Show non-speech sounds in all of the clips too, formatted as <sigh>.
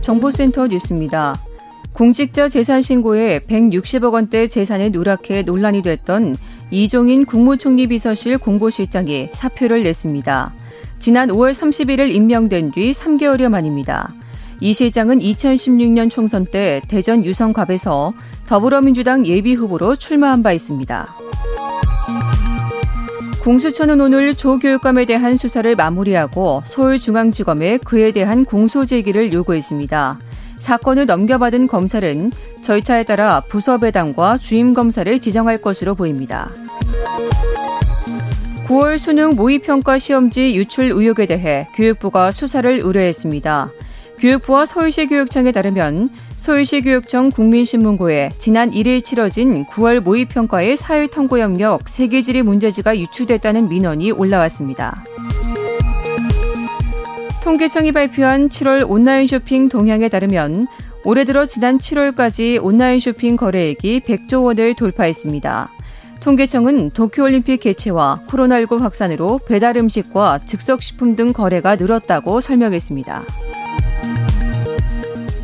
정보센터 뉴스입니다. 공직자 재산 신고에 160억 원대 재산을 누락해 논란이 됐던 이종인 국무총리 비서실 공보실장이 사표를 냈습니다. 지난 5월 31일 임명된 뒤 3개월여 만입니다. 이 실장은 2016년 총선 때 대전 유성갑에서 더불어민주당 예비 후보로 출마한 바 있습니다. 공수처는 오늘 조 교육감에 대한 수사를 마무리하고 서울중앙지검에 그에 대한 공소 제기를 요구했습니다. 사건을 넘겨받은 검찰은 절차에 따라 부서 배당과 주임 검사를 지정할 것으로 보입니다. 9월 수능 모의평가 시험지 유출 의혹에 대해 교육부가 수사를 의뢰했습니다. 교육부와 서울시 교육청에 따르면 서울시 교육청 국민신문고에 지난 1일 치러진 9월 모의평가의 사회통고 영역 세계지리 문제지가 유출됐다는 민원이 올라왔습니다. 통계청이 발표한 7월 온라인 쇼핑 동향에 따르면 올해 들어 지난 7월까지 온라인 쇼핑 거래액이 100조 원을 돌파했습니다. 통계청은 도쿄올림픽 개최와 코로나19 확산으로 배달 음식과 즉석식품 등 거래가 늘었다고 설명했습니다.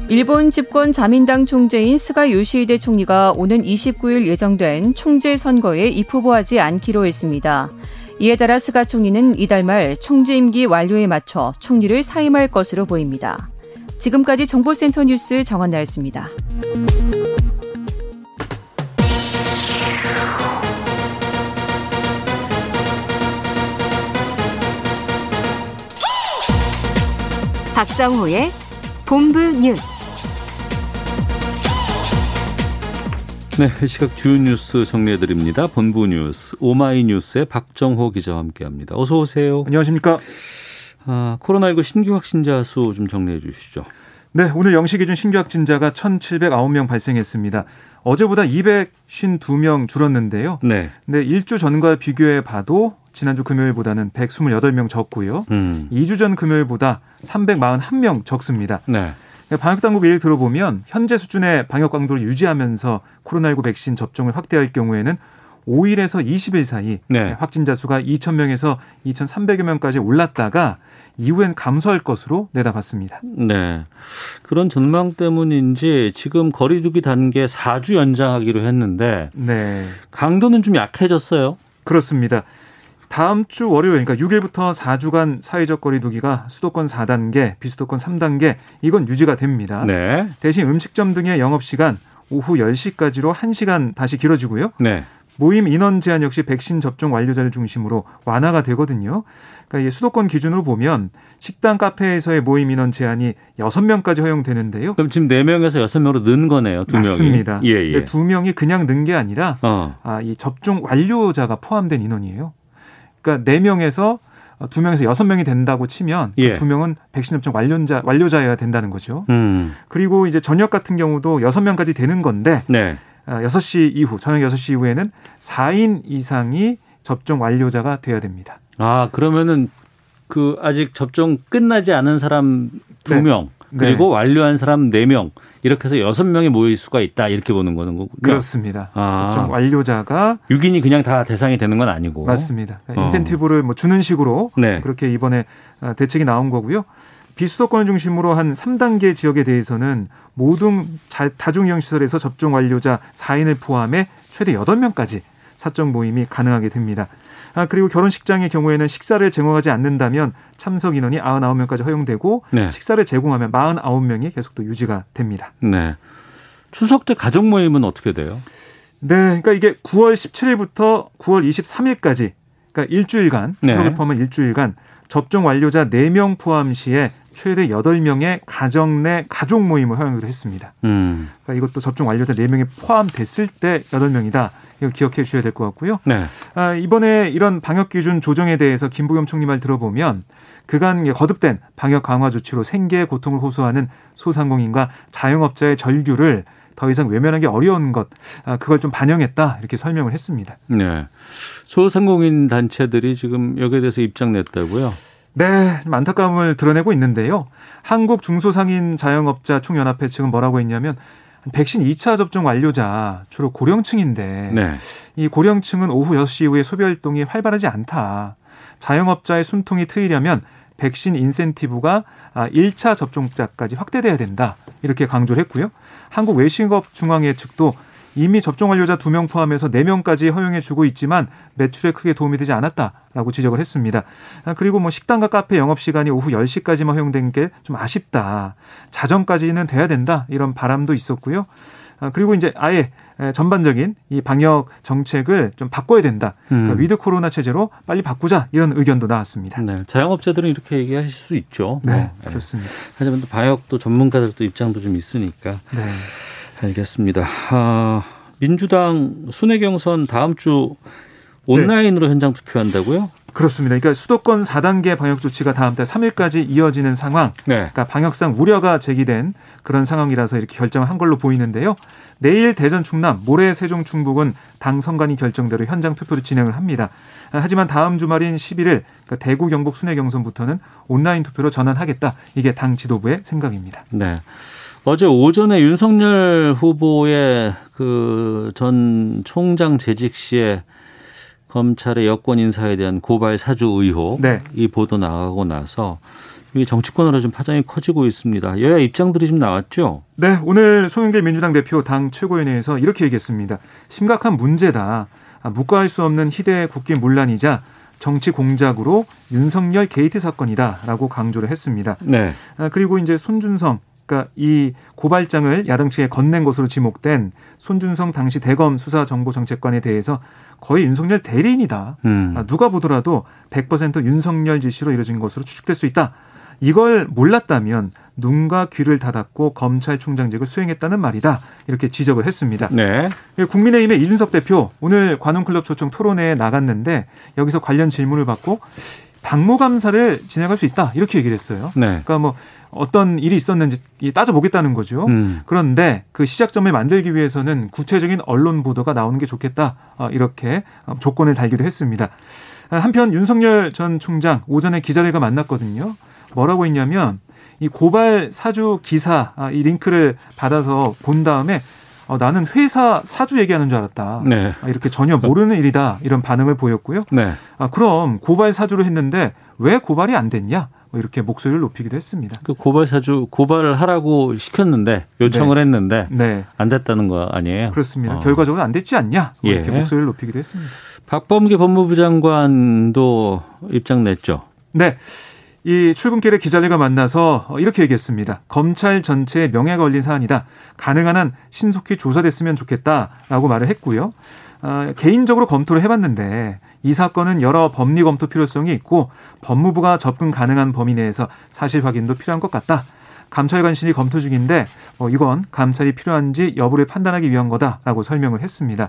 일본 집권 자민당 총재인 스가 요시히데 총리가 오는 29일 예정된 총재 선거에 입후보하지 않기로 했습니다. 이에 따라 스가 총리는 이달 말 총재 임기 완료에 맞춰 총리를 사임할 것으로 보입니다. 지금까지 정보센터 뉴스 정한나였습니다. 박정호의 본부 뉴스. 네, 시각 주요 뉴스 정리해 드립니다. 본부 뉴스 오마이뉴스의 박정호 기자와 함께합니다. 어서 오세요. 안녕하십니까? 아, 코로나19 신규 확진자 수 좀 정리해 주시죠. 네, 오늘 영시 기준 신규 확진자가 1,709명 발생했습니다. 어제보다 252명 줄었는데요. 네. 네, 일주 전과 비교해 봐도 지난주 금요일보다는 128명 적고요. 음. 2주 전 금요일보다 341명 적습니다. 네. 방역 당국 얘기를 들어보면 현재 수준의 방역 강도를 유지하면서 코로나19 백신 접종을 확대할 경우에는 5일에서 20일 사이 네. 확진자 수가 2,000명에서 2,300여 명까지 올랐다가 이후엔 감소할 것으로 내다봤습니다. 네. 그런 전망 때문인지 지금 거리두기 단계 4주 연장하기로 했는데 네. 강도는 좀 약해졌어요. 그렇습니다. 다음 주 월요일 그러니까 6일부터 4주간 사회적 거리두기가 수도권 4단계, 비수도권 3단계 이건 유지가 됩니다. 네. 대신 음식점 등의 영업 시간 오후 10시까지로 1시간 다시 길어지고요. 네. 모임 인원 제한 역시 백신 접종 완료자를 중심으로 완화가 되거든요. 그러니까 수도권 기준으로 보면 식당 카페에서의 모임 인원 제한이 6명까지 허용되는데요. 그럼 지금 4명에서 6명으로 는 거네요. 두 명이. 맞습니다. 예, 예. 두 명이 그냥 는 게 아니라 어. 아, 이 접종 완료자가 포함된 인원이에요. 그러니까 4명에서 두 명에서 여섯 명이 된다고 치면 예. 그두 명은 백신 접종 완료자 완료자여야 된다는 거죠. 음. 그리고 이제 저녁 같은 경우도 여섯 명까지 되는 건데 네. 아, 6시 이후 저녁 6시 이후에는 4인 이상이 접종 완료자가 돼야 됩니다. 아, 그러면은 그 아직 접종 끝나지 않은 사람 두 네. 명 그리고 완료한 사람 네명 이렇게 해서 여섯 명이 모일 수가 있다 이렇게 보는 거는 거군요. 그렇습니다. 아. 완료자가 6인이 그냥 다 대상이 되는 건 아니고. 맞습니다. 그러니까 어. 인센티브를 뭐 주는 식으로 네. 그렇게 이번에 아, 대책이 나온 거고요. 비수도권을 중심으로 한 3단계 지역에 대해서는 모든 자- 다중이용시설에서 접종 완료자 4인을 포함해 최대 8명까지 사적 모임이 가능하게 됩니다. 아, 그리고 결혼식장의 경우에는 식사를 제공하지 않는다면 참석 인원이 99명까지 허용되고 네. 식사를 제공하면 49명이 계속 또 유지가 됩니다. 네. 추석 때 가족 모임은 어떻게 돼요? 네, 그러니까 이게 9월 17일부터 9월 23일까지 그러니까 일주일간 네. 추석을 포함한 일주일간 접종 완료자 4명 포함 시에 최대 8명의 가정 내 가족 모임을 허용을 했습니다. 음. 그러니까 이것도 접종 완료자 4명이 포함됐을 때 8명이다. 이거 기억해 주셔야 될 것 같고요. 네. 아, 이번에 이런 방역 기준 조정에 대해서 김부겸 총리 말 들어보면 그간 거듭된 방역 강화 조치로 생계의 고통을 호소하는 소상공인과 자영업자의 절규를 더 이상 외면하기 어려운 것, 아, 그걸 좀 반영했다 이렇게 설명을 했습니다. 네. 소상공인 단체들이 지금 여기에 대해서 입장 냈다고요? 네, 좀 안타까움을 드러내고 있는데요. 한국 중소상인 자영업자 총연합회 측은 뭐라고 했냐면 백신 2차 접종 완료자 주로 고령층인데 네. 이 고령층은 오후 6시 이후에 소비 활동이 활발하지 않다. 자영업자의 숨통이 트이려면 백신 인센티브가 1차 아, 접종자까지 확대돼야 된다. 이렇게 강조를 했고요. 한국 외식업 중앙회 측도 이미 접종 완료자 2명 포함해서 4명까지 허용해 주고 있지만 매출에 크게 도움이 되지 않았다라고 지적을 했습니다. 아, 그리고 뭐 식당과 카페 영업 시간이 오후 10시까지만 허용된 게 좀 아쉽다. 자정까지는 돼야 된다. 이런 바람도 있었고요. 아, 그리고 이제 아예 전반적인 이 방역 정책을 좀 바꿔야 된다. 그러니까 음. 위드 코로나 체제로 빨리 바꾸자 이런 의견도 나왔습니다. 네, 자영업자들은 이렇게 얘기하실 수 있죠. 네, 뭐. 네. 그렇습니다. 하지만 또 방역도 전문가들도 입장도 좀 있으니까. 네. 알겠습니다. 아, 민주당 순회 경선 다음 주 온라인으로 네. 현장 투표한다고요? 그렇습니다. 그러니까 수도권 4단계 방역 조치가 다음 달 3일까지 이어지는 상황. 네. 그러니까 방역상 우려가 제기된 그런 상황이라서 이렇게 결정을 한 걸로 보이는데요. 내일 대전 충남, 모레 세종 충북은 당 선관위 결정대로 현장 투표를 진행을 합니다. 하지만 다음 주말인 11일 그러니까 대구 경북 순회 경선부터는 온라인 투표로 전환하겠다. 이게 당 지도부의 생각입니다. 네. 어제 오전에 윤석열 후보의 그 전 총장 재직 시에 검찰의 여권 인사에 대한 고발 사주 의혹 네. 이 보도 나가고 나서 이 정치권으로 좀 파장이 커지고 있습니다. 여야 입장들이 좀 나왔죠. 네, 오늘 송영길 민주당 대표 당 최고위원회에서 이렇게 얘기했습니다. 심각한 문제다. 아, 묵과할 수 없는 희대의 국기 문란이자 정치 공작으로 윤석열 게이트 사건이다라고 강조를 했습니다. 네. 아, 그리고 이제 손준성 그러니까 이 고발장을 야당 측에 건넨 것으로 지목된 손준성 당시 대검 수사정보정책관에 대해서 거의 윤석열 대리인이다. 음. 아, 누가 보더라도 100% 윤석열 지시로 이루어진 것으로 추측될 수 있다. 이걸 몰랐다면 눈과 귀를 닫았고 검찰총장직을 수행했다는 말이다. 이렇게 지적을 했습니다. 네. 국민의힘의 이준석 대표 오늘 관훈클럽 초청 토론회에 나갔는데 여기서 관련 질문을 받고 당무 감사를 진행할 수 있다. 이렇게 얘기를 했어요. 네. 그러니까 뭐 어떤 일이 있었는지 따져보겠다는 거죠. 음. 그런데 그 시작점을 만들기 위해서는 구체적인 언론 보도가 나오는 게 좋겠다. 어, 이렇게 조건을 달기도 했습니다. 한편 윤석열 전 총장 오전에 기자들과 만났거든요. 뭐라고 했냐면 이 고발 사주 기사 아, 이 링크를 받아서 본 다음에 어, 나는 회사 사주 얘기하는 줄 알았다. 네. 아, 이렇게 전혀 모르는 일이다. 이런 반응을 보였고요. 네. 아, 그럼 고발 사주로 했는데 왜 고발이 안 됐냐? 뭐 이렇게 목소리를 높이기도 했습니다. 그 고발 사주 고발을 하라고 시켰는데 요청을 네. 했는데 네. 안 됐다는 거 아니에요? 그렇습니다. 어. 결과적으로 안 됐지 않냐? 뭐 이렇게 예. 목소리를 높이기도 했습니다. 박범계 법무부 장관도 입장 냈죠. 네. 이 출근길에 기자들과 만나서 이렇게 얘기했습니다. 검찰 전체의 명예가 걸린 사안이다. 가능한 한 신속히 조사됐으면 좋겠다라고 말을 했고요. 어, 개인적으로 검토를 해봤는데 이 사건은 여러 법리 검토 필요성이 있고 법무부가 접근 가능한 범위 내에서 사실 확인도 필요한 것 같다. 감찰 관실이 검토 중인데 어, 이건 감찰이 필요한지 여부를 판단하기 위한 거다라고 설명을 했습니다.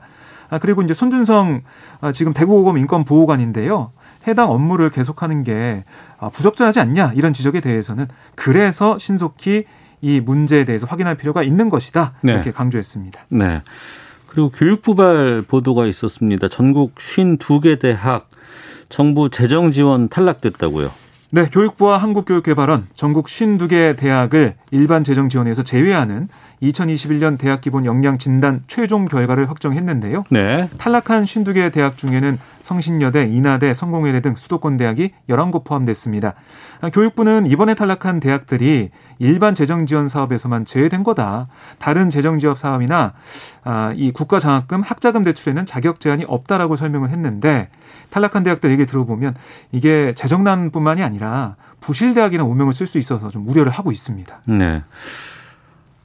아, 그리고 이제 손준성 아, 지금 대구고검 인권보호관인데요. 해당 업무를 계속하는 게 아, 부적절하지 않냐 이런 지적에 대해서는 그래서 신속히 이 문제에 대해서 확인할 필요가 있는 것이다 네. 이렇게 강조했습니다. 네. 그리고 교육부발 보도가 있었습니다. 전국 52개 대학 정부 재정 지원 탈락됐다고요. 네, 교육부와 한국교육개발원 전국 52개 대학을 일반 재정 지원에서 제외하는 2021년 대학 기본 역량 진단 최종 결과를 확정했는데요. 네. 탈락한 52개 대학 중에는 성신여대, 인하대, 성공회대 등 수도권 대학이 11곳 포함됐습니다. 교육부는 이번에 탈락한 대학들이 일반 재정 지원 사업에서만 제외된 거다. 다른 재정 지원 사업이나 아, 이 국가 장학금, 학자금 대출에는 자격 제한이 없다라고 설명을 했는데 탈락한 대학들 얘기 들어보면 이게 재정난뿐만이 아니라 부실 대학이나 오명을 쓸 수 있어서 좀 우려를 하고 있습니다. 네.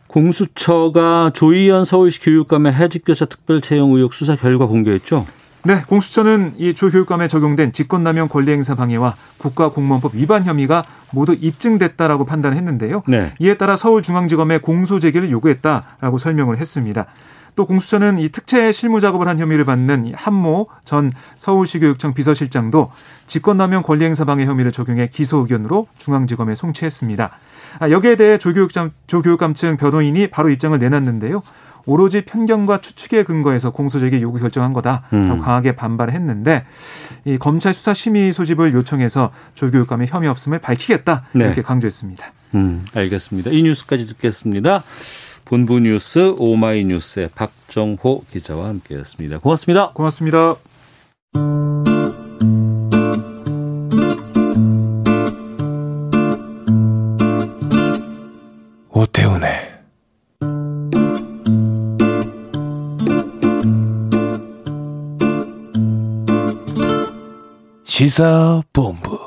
공수처가 조희연 서울시 교육감의 해직교사 특별 채용 의혹 수사 결과 공개했죠. 네, 공수처는 이 조교육감에 적용된 직권남용 권리행사 방해와 국가공무원법 위반 혐의가 모두 입증됐다라고 판단했는데요. 네. 이에 따라 서울중앙지검에 공소 제기를 요구했다라고 설명을 했습니다. 또 공수처는 이 특채 실무 작업을 한 혐의를 받는 한모 전 서울시 교육청 비서실장도 직권남용 권리행사 방해 혐의를 적용해 기소 의견으로 중앙지검에 송치했습니다. 아, 여기에 대해 조교육감, 조교육감층 변호인이 바로 입장을 내놨는데요. 오로지 편견과 추측에 근거해서 공소제기 요구 결정한 거다. 음. 더 강하게 반발했는데 이 검찰 수사 심의 소집을 요청해서 조교육감의 혐의 없음을 밝히겠다 네. 이렇게 강조했습니다. 음, 알겠습니다. 이 뉴스까지 듣겠습니다. 본부 뉴스 오마이뉴스의 박정호 기자와 함께했습니다. 고맙습니다. 고맙습니다. 시사본부.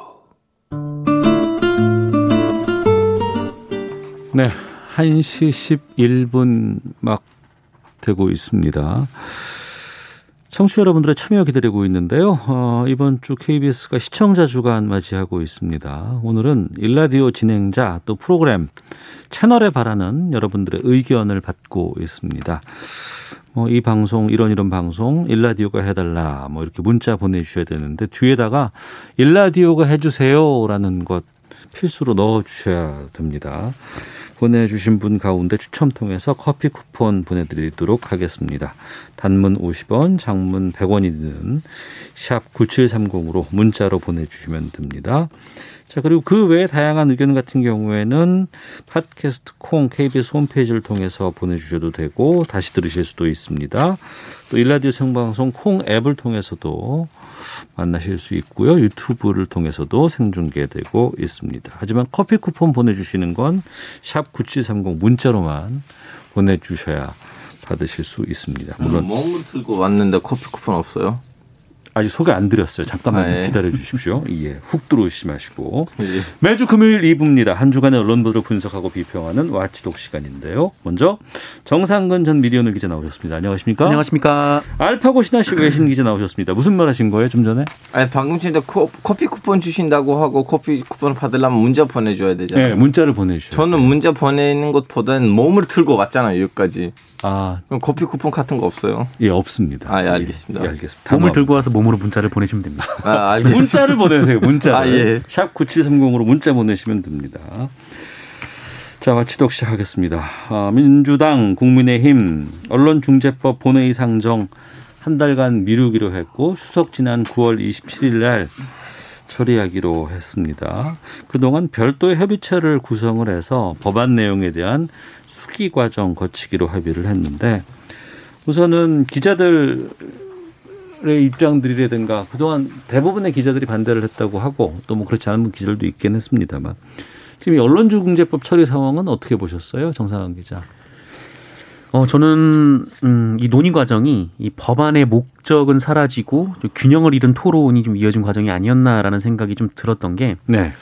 네, 1시 11분 막 되고 있습니다. 청취자 여러분들의 참여 기다리고 있는데요. 어, 이번 주 KBS가 시청자 주간 맞이하고 있습니다. 오늘은 일라디오 진행자 또 프로그램 채널에 바라는 여러분들의 의견을 받고 있습니다. 뭐 이 방송 이런 이런 방송 일라디오가 해달라 뭐 이렇게 문자 보내주셔야 되는데 뒤에다가 일라디오가 해주세요라는 것 필수로 넣어주셔야 됩니다. 보내주신 분 가운데 추첨 통해서 커피 쿠폰 보내드리도록 하겠습니다. 단문 50원, 장문 100원이 드는 샵 9730으로 문자로 보내주시면 됩니다. 자, 그리고 그 외에 다양한 의견 같은 경우에는 팟캐스트 콩 KBS 홈페이지를 통해서 보내주셔도 되고 다시 들으실 수도 있습니다. 또 일라디오 생방송 콩 앱을 통해서도 만나실 수 있고요. 유튜브를 통해서도 생중계되고 있습니다. 하지만 커피 쿠폰 보내주시는 건 샵 9730 문자로만 보내주셔야 받으실 수 있습니다. 물론 멍을 들고 왔는데 커피 쿠폰 없어요? 아직 소개 안 드렸어요. 잠깐만 아, 예. 기다려 주십시오. <laughs> 예, 훅 들어오시 마시고. 예. 매주 금요일 2부입니다. 한 주간의 언론보도를 분석하고 비평하는 와치독 시간인데요. 먼저 정상근 전 미디어널 기자 나오셨습니다. 안녕하십니까? 안녕하십니까? 알파고 신하 씨 외신 기자 나오셨습니다. 무슨 말 하신 거예요, 좀 전에? 아니, 방금 전에 커피 쿠폰 주신다고 하고 커피 쿠폰을 받으려면 문자 보내줘야 되잖아요. 네, 문자를 보내주셔요. 저는 문자 보내는 것보다는 몸을 들고 왔잖아요, 여기까지. 아, 그럼 커피 쿠폰 같은 거 없어요? 예, 없습니다. 아, 예, 알겠습니다. 예, 알겠습니다. 몸을 들고 와서 몸으로 문자를 보내시면 됩니다. 아, 알겠습니다. 문자를 보내세요. 문자를. 아, 예. 샵 9730으로 문자 보내시면 됩니다. 자, 마치독 시작하겠습니다. 아, 민주당, 국민의힘, 언론중재법 본회의 상정 한 달간 미루기로 했고 추석 지난 9월 27일 날 처리하기로 했습니다. 그동안 별도의 협의체를 구성을 해서 법안 내용에 대한 수기 과정 거치기로 합의를 했는데 우선은 기자들 의 입장들이라든가 그동안 대부분의 기자들이 반대를 했다고 하고 또 뭐 그렇지 않은 기자들도 있긴 했습니다만 지금 언론중재법 처리 상황은 어떻게 보셨어요, 정상환 기자? 어, 저는, 음, 이 논의 과정이 이 법안의 목적은 사라지고 균형을 잃은 토론이 좀 이어진 과정이 아니었나라는 생각이 좀 들었던 게. 네.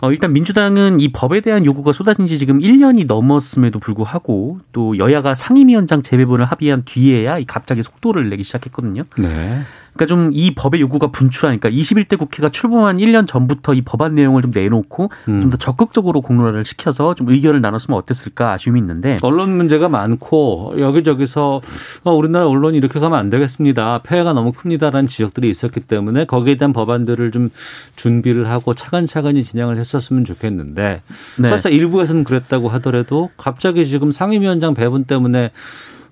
어, 일단 민주당은 이 법에 대한 요구가 쏟아진 지 지금 1년이 넘었음에도 불구하고 또 여야가 상임위원장 재배분을 합의한 뒤에야 갑자기 속도를 내기 시작했거든요. 네. 그러니까 좀 이 법의 요구가 분출하니까 21대 국회가 출범한 1년 전부터 이 법안 내용을 좀 내놓고 음. 좀더 적극적으로 공론화를 시켜서 좀 의견을 나눴으면 어땠을까 아쉬움이 있는데 언론 문제가 많고 여기저기서 어, 우리나라 언론이 이렇게 가면 안 되겠습니다. 폐해가 너무 큽니다라는 지적들이 있었기 때문에 거기에 대한 법안들을 좀 준비를 하고 차근차근히 진행을 했었으면 좋겠는데 네. 설사 일부에서는 그랬다고 하더라도 갑자기 지금 상임위원장 배분 때문에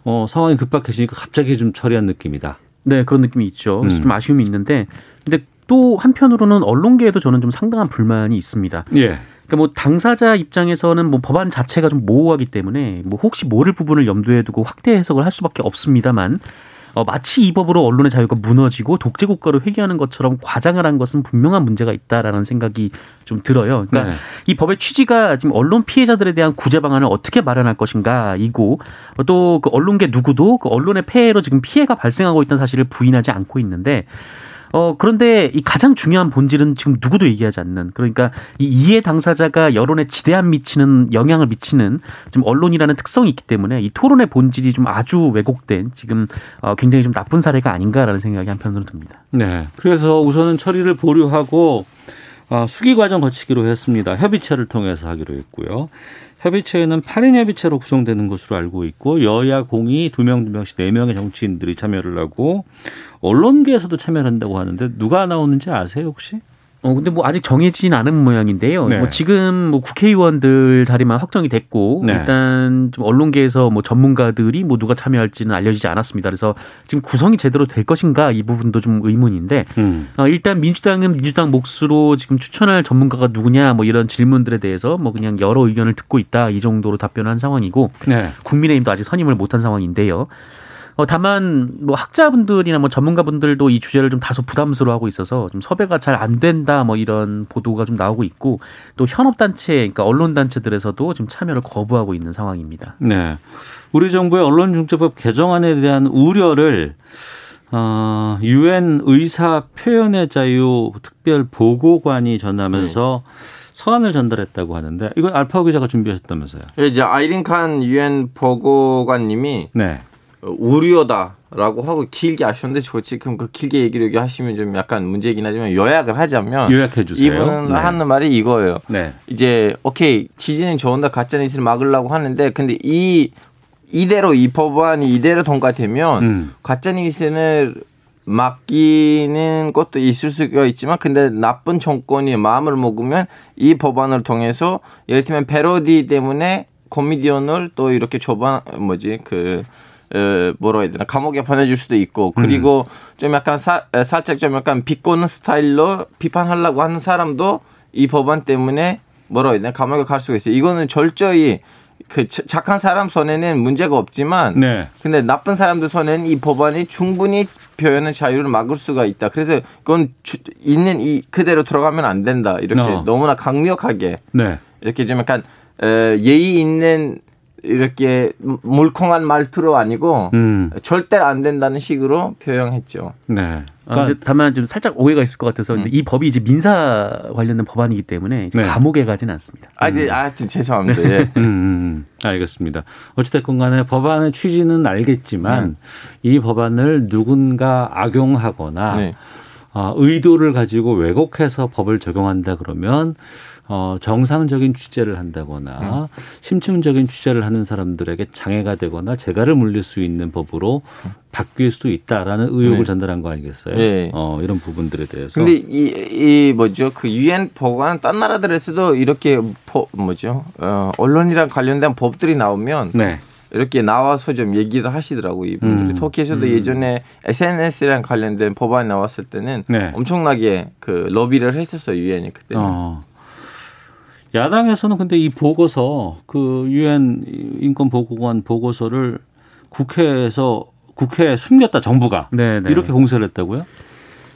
어, 상황이 급박해지니까 갑자기 좀 처리한 느낌이다. 네, 그런 느낌이 있죠. 그래서 음. 좀 아쉬움이 있는데, 근데 또 한편으로는 언론계에도 저는 좀 상당한 불만이 있습니다. 예. 그러니까 뭐 당사자 입장에서는 뭐 법안 자체가 좀 모호하기 때문에 뭐 혹시 모를 부분을 염두에 두고 확대 해석을 할 수밖에 없습니다만 어, 마치 이 법으로 언론의 자유가 무너지고 독재 국가로 회귀하는 것처럼 과장을 한 것은 분명한 문제가 있다라는 생각이 좀 들어요. 그러니까 네. 이 법의 취지가 지금 언론 피해자들에 대한 구제 방안을 어떻게 마련할 것인가 이고 또 그 언론계 누구도 그 언론의 폐해로 지금 피해가 발생하고 있다는 사실을 부인하지 않고 있는데 어, 그런데 이 가장 중요한 본질은 지금 누구도 얘기하지 않는 그러니까 이 이해 당사자가 여론에 지대한 미치는 영향을 미치는 지금 언론이라는 특성이 있기 때문에 이 토론의 본질이 좀 아주 왜곡된 지금 어, 굉장히 좀 나쁜 사례가 아닌가라는 생각이 한편으로 듭니다. 네. 그래서 우선은 처리를 보류하고 어, 수기 과정 거치기로 했습니다. 협의체를 통해서 하기로 했고요. 협의체에는 8인 협의체로 구성되는 것으로 알고 있고 여야 공이 두 명 두 명씩 네 명의 정치인들이 참여를 하고 언론계에서도 참여를 한다고 하는데 누가 나오는지 아세요 혹시? 어 근데 뭐 아직 정해지진 않은 모양인데요. 네. 뭐 지금 뭐 국회의원들 자리만 확정이 됐고 네. 일단 좀 언론계에서 뭐 전문가들이 뭐 누가 참여할지는 알려지지 않았습니다. 그래서 지금 구성이 제대로 될 것인가 이 부분도 좀 의문인데 음. 어, 일단 민주당은 민주당 몫으로 지금 추천할 전문가가 누구냐 뭐 이런 질문들에 대해서 뭐 그냥 여러 의견을 듣고 있다 이 정도로 답변한 상황이고 네. 국민의힘도 아직 선임을 못한 상황인데요. 어, 다만 뭐 학자분들이나 뭐 전문가분들도 이 주제를 좀 다소 부담스러워하고 있어서 좀 섭외가 잘 안 된다 뭐 이런 보도가 좀 나오고 있고 또 현업 단체, 그러니까 언론 단체들에서도 좀 참여를 거부하고 있는 상황입니다. 네, 우리 정부의 언론중재법 개정안에 대한 우려를 어, 유엔 의사 표현의 자유 특별 보고관이 전하면서 네. 서한을 전달했다고 하는데 이건 알파고 기자가 준비하셨다면서요? 예, 이제 아이린 칸 유엔 보고관님이 네. 우려다라고 하고 길게 하셨는데 저 지금 그 길게 얘기를 하시면 좀 약간 문제이긴 하지만 요약을 하자면 요약해 주세요. 이분은 네. 하는 말이 이거예요. 네. 이제 오케이 지진은 좋은데 가짜 뉴스를 막으려고 하는데 근데 이 이대로 이 법안이 이대로 통과되면 음. 가짜 뉴스는 맡기는 것도 있을 수가 있지만 근데 나쁜 정권이 마음을 먹으면 이 법안을 통해서 예를 들면 패러디 때문에 코미디언을 또 이렇게 초반 뭐지 그 뭐라 해야 되나 감옥에 보내줄 수도 있고 그리고 음. 좀 약간 사, 살짝 좀 약간 비꼬는 스타일로 비판하려고 하는 사람도 이 법안 때문에 뭐라 해야 되나 감옥에 갈 수가 있어요. 이거는 절저히 그 착한 사람 손에는 문제가 없지만 네. 근데 나쁜 사람들 손에는 이 법안이 충분히 표현의 자유를 막을 수가 있다. 그래서 그건 주, 있는 이 그대로 들어가면 안 된다. 이렇게 어. 너무나 강력하게 네. 이렇게 좀 약간 에, 예의 있는 이렇게 물컹한 말투로 아니고 음. 절대 안 된다는 식으로 표현했죠. 네. 아, 그러니까 다만 좀 살짝 오해가 있을 것 같아서 음. 이 법이 이제 민사 관련된 법안이기 때문에 네. 감옥에 가지는 않습니다. 아, 네, 하여튼 죄송합니다. 예. <laughs> 음, 음, 음, 알겠습니다. 어찌됐건 간에 법안의 취지는 알겠지만 음. 이 법안을 누군가 악용하거나 네. 어, 의도를 가지고 왜곡해서 법을 적용한다 그러면 어, 정상적인 취재를 한다거나 음. 심층적인 취재를 하는 사람들에게 장애가 되거나 재가를 물릴 수 있는 법으로 바뀔 수도 있다라는 의혹을 네. 전달한 거 아니겠어요? 네. 어, 이런 부분들에 대해서. 근데 이, 이 뭐죠? 그 유엔 법안 딴 나라들에서도 이렇게 법, 뭐죠? 어, 언론이랑 관련된 법들이 나오면 네. 이렇게 나와서 좀 얘기를 하시더라고요, 이분들이. 음. 터키에서도 음. 예전에 SNS랑 관련된 법안이 나왔을 때는 네. 엄청나게 그 러비를 했었어요, 유엔이 그때. 어. 야당에서는 근데 이 보고서 그 유엔 인권 보고관 보고서를 국회에서 국회에 숨겼다 정부가 네네. 네. 이렇게 공세를 했다고요?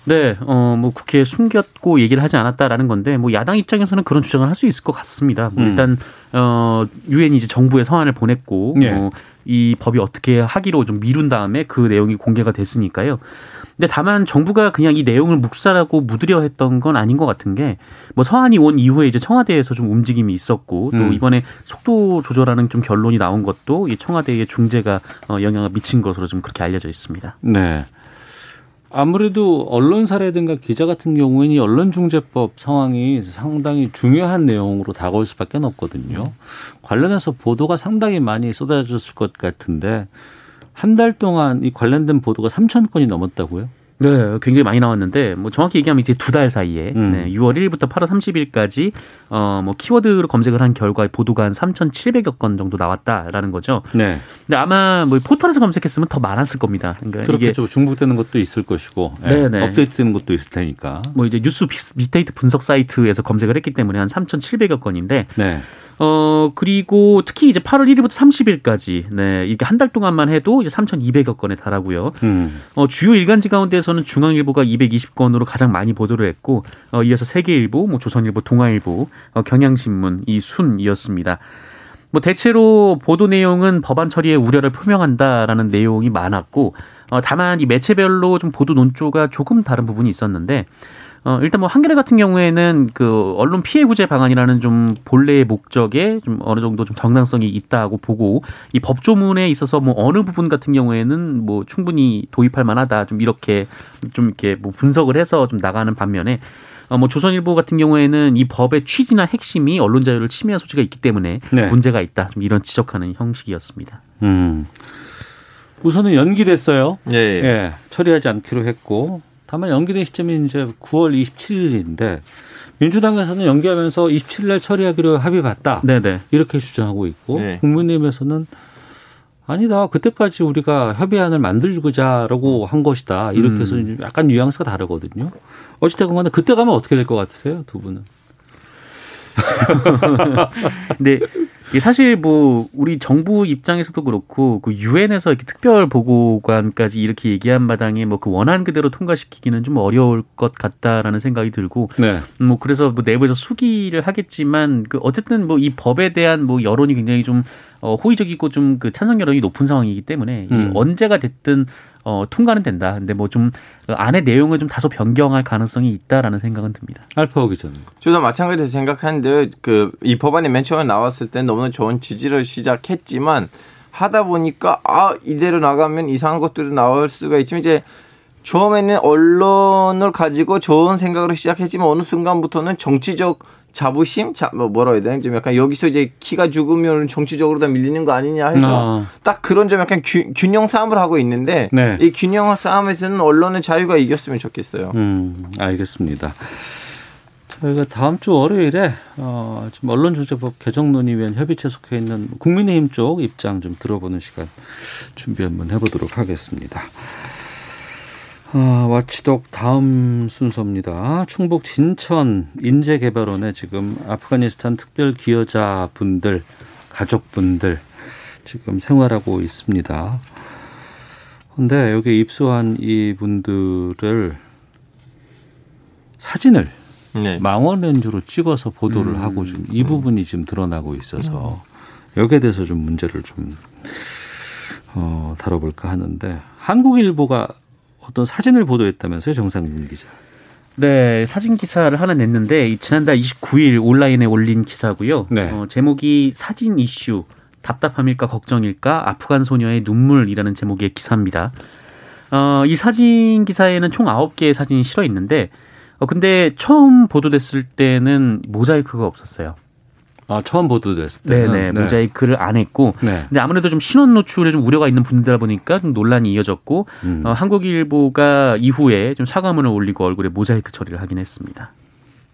네, 어, 뭐 국회에 숨겼고 얘기를 하지 않았다라는 건데, 뭐 야당 입장에서는 그런 주장을 할 수 있을 것 같습니다. 뭐 음. 일단 어, 유엔이 이제 정부에 서한을 보냈고, 네. 어, 이 법이 어떻게 하기로 좀 미룬 다음에 그 내용이 공개가 됐으니까요. 근데 다만 정부가 그냥 이 내용을 묵살하고 묻으려 했던 건 아닌 것 같은 게 뭐 서한이 온 이후에 이제 청와대에서 좀 움직임이 있었고 또 음. 이번에 속도 조절하는 좀 결론이 나온 것도 이 청와대의 중재가 어, 영향을 미친 것으로 좀 그렇게 알려져 있습니다. 네. 아무래도 언론사라든가 기자 같은 경우에는 이 언론중재법 상황이 상당히 중요한 내용으로 다가올 수밖에 없거든요. 관련해서 보도가 상당히 많이 쏟아졌을 것 같은데 한 달 동안 이 관련된 보도가 3천 건이 넘었다고요? 네, 굉장히 많이 나왔는데 뭐 정확히 얘기하면 이제 두 달 사이에 음. 네, 6월 1일부터 8월 30일까지 어 뭐 키워드로 검색을 한 결과 보도가 한 3,700여 건 정도 나왔다라는 거죠. 네. 근데 아마 뭐 포털에서 검색했으면 더 많았을 겁니다. 그러니까 그렇겠죠. 이게 중복되는 것도 있을 것이고 네, 네. 업데이트되는 것도 있을 테니까. 뭐 이제 뉴스 빅데이터 분석 사이트에서 검색을 했기 때문에 한 3,700여 건인데 네. 어, 그리고 특히 이제 8월 1일부터 30일까지, 네, 이렇게 한 달 동안만 해도 이제 3,200여 건에 달하고요. 음. 어, 주요 일간지 가운데서는 중앙일보가 220건으로 가장 많이 보도를 했고, 어, 이어서 세계일보, 뭐 조선일보, 동아일보, 어, 경향신문 이 순이었습니다. 뭐 대체로 보도 내용은 법안 처리에 우려를 표명한다라는 내용이 많았고, 어, 다만 이 매체별로 좀 보도 논조가 조금 다른 부분이 있었는데, 어, 일단 뭐 한겨레 같은 경우에는 그 언론 피해 구제 방안이라는 좀 본래의 목적에 좀 어느 정도 좀 정당성이 있다고 보고 이 법조문에 있어서 뭐 어느 부분 같은 경우에는 뭐 충분히 도입할 만하다 좀 이렇게 좀 이렇게 뭐 분석을 해서 좀 나가는 반면에 어, 뭐 조선일보 같은 경우에는 이 법의 취지나 핵심이 언론 자유를 침해할 소지가 있기 때문에 네. 문제가 있다. 좀 이런 지적하는 형식이었습니다. 음. 우선은 연기됐어요. 예, 예. 예. 처리하지 않기로 했고 다만 연기된 시점이 이제 9월 27일인데 민주당에서는 연기하면서 27일 날 처리하기로 합의 봤다. 네네. 이렇게 주장하고 있고 네. 국민의힘에서는 아니다. 그때까지 우리가 협의안을 만들고자라고 한 것이다. 이렇게 해서 음. 약간 뉘앙스가 다르거든요. 어찌됐건 간에 그때 가면 어떻게 될 것 같으세요? 두 분은? 근데 <laughs> 사실 뭐 우리 정부 입장에서도 그렇고 그 유엔에서 이렇게 특별 보고관까지 이렇게 얘기한 마당에 뭐 그 원한 그대로 통과시키기는 좀 어려울 것 같다라는 생각이 들고 네. 뭐 그래서 뭐 내부에서 수기를 하겠지만 그 어쨌든 뭐 이 법에 대한 뭐 여론이 굉장히 좀 어, 호의적이고 좀 그 찬성 여론이 높은 상황이기 때문에 음. 언제가 됐든 어, 통과는 된다. 근데 뭐 좀 안에 내용을 좀 다소 변경할 가능성이 있다라는 생각은 듭니다. 알파오 기자는. 저도 마찬가지로 생각하는데 그 이 법안이 맨 처음에 나왔을 때 너무나 좋은 지지를 시작했지만 하다 보니까 아 이대로 나가면 이상한 것들이 나올 수가 있지만 이제 처음에는 언론을 가지고 좋은 생각으로 시작했지만 어느 순간부터는 정치적 자부심, 자, 뭐 뭐라 해야 되나 좀 약간 여기서 이제 키가 죽으면 정치적으로 다 밀리는 거 아니냐 해서 어. 딱 그런 좀 약간 규, 균형 싸움을 하고 있는데 네. 이 균형 싸움에서는 언론의 자유가 이겼으면 좋겠어요. 음, 알겠습니다. 저희가 다음 주 월요일에 어, 지금 언론주제법 개정논의위원 협의체 속해 있는 국민의힘 쪽 입장 좀 들어보는 시간 준비 한번 해보도록 하겠습니다. 아, 와치독 다음 순서입니다. 충북 진천 인재개발원에 지금 아프가니스탄 특별 기여자 분들, 가족분들 지금 생활하고 있습니다. 근데 여기 입소한 이 분들을 사진을 네. 망원 렌즈로 찍어서 보도를 음. 하고 지금 이 부분이 지금 드러나고 있어서 여기에 대해서 좀 문제를 좀 어, 다뤄볼까 하는데 한국일보가 어떤 사진을 보도했다면서요, 정상근 기자. 네, 사진 기사를 하나 냈는데 지난달 29일 온라인에 올린 기사고요. 네. 어, 제목이 사진 이슈 답답함일까 걱정일까 아프간 소녀의 눈물이라는 제목의 기사입니다. 어, 이 사진 기사에는 총 9개의 사진이 실어 있는데 어, 근데 처음 보도됐을 때는 모자이크가 없었어요. 아, 처음 보도됐을 때. 네네. 네. 모자이크를 안 했고. 네. 근데 아무래도 좀 신원 노출에 좀 우려가 있는 분들이다 보니까 좀 논란이 이어졌고, 음. 어, 한국일보가 이후에 좀 사과문을 올리고 얼굴에 모자이크 처리를 하긴 했습니다.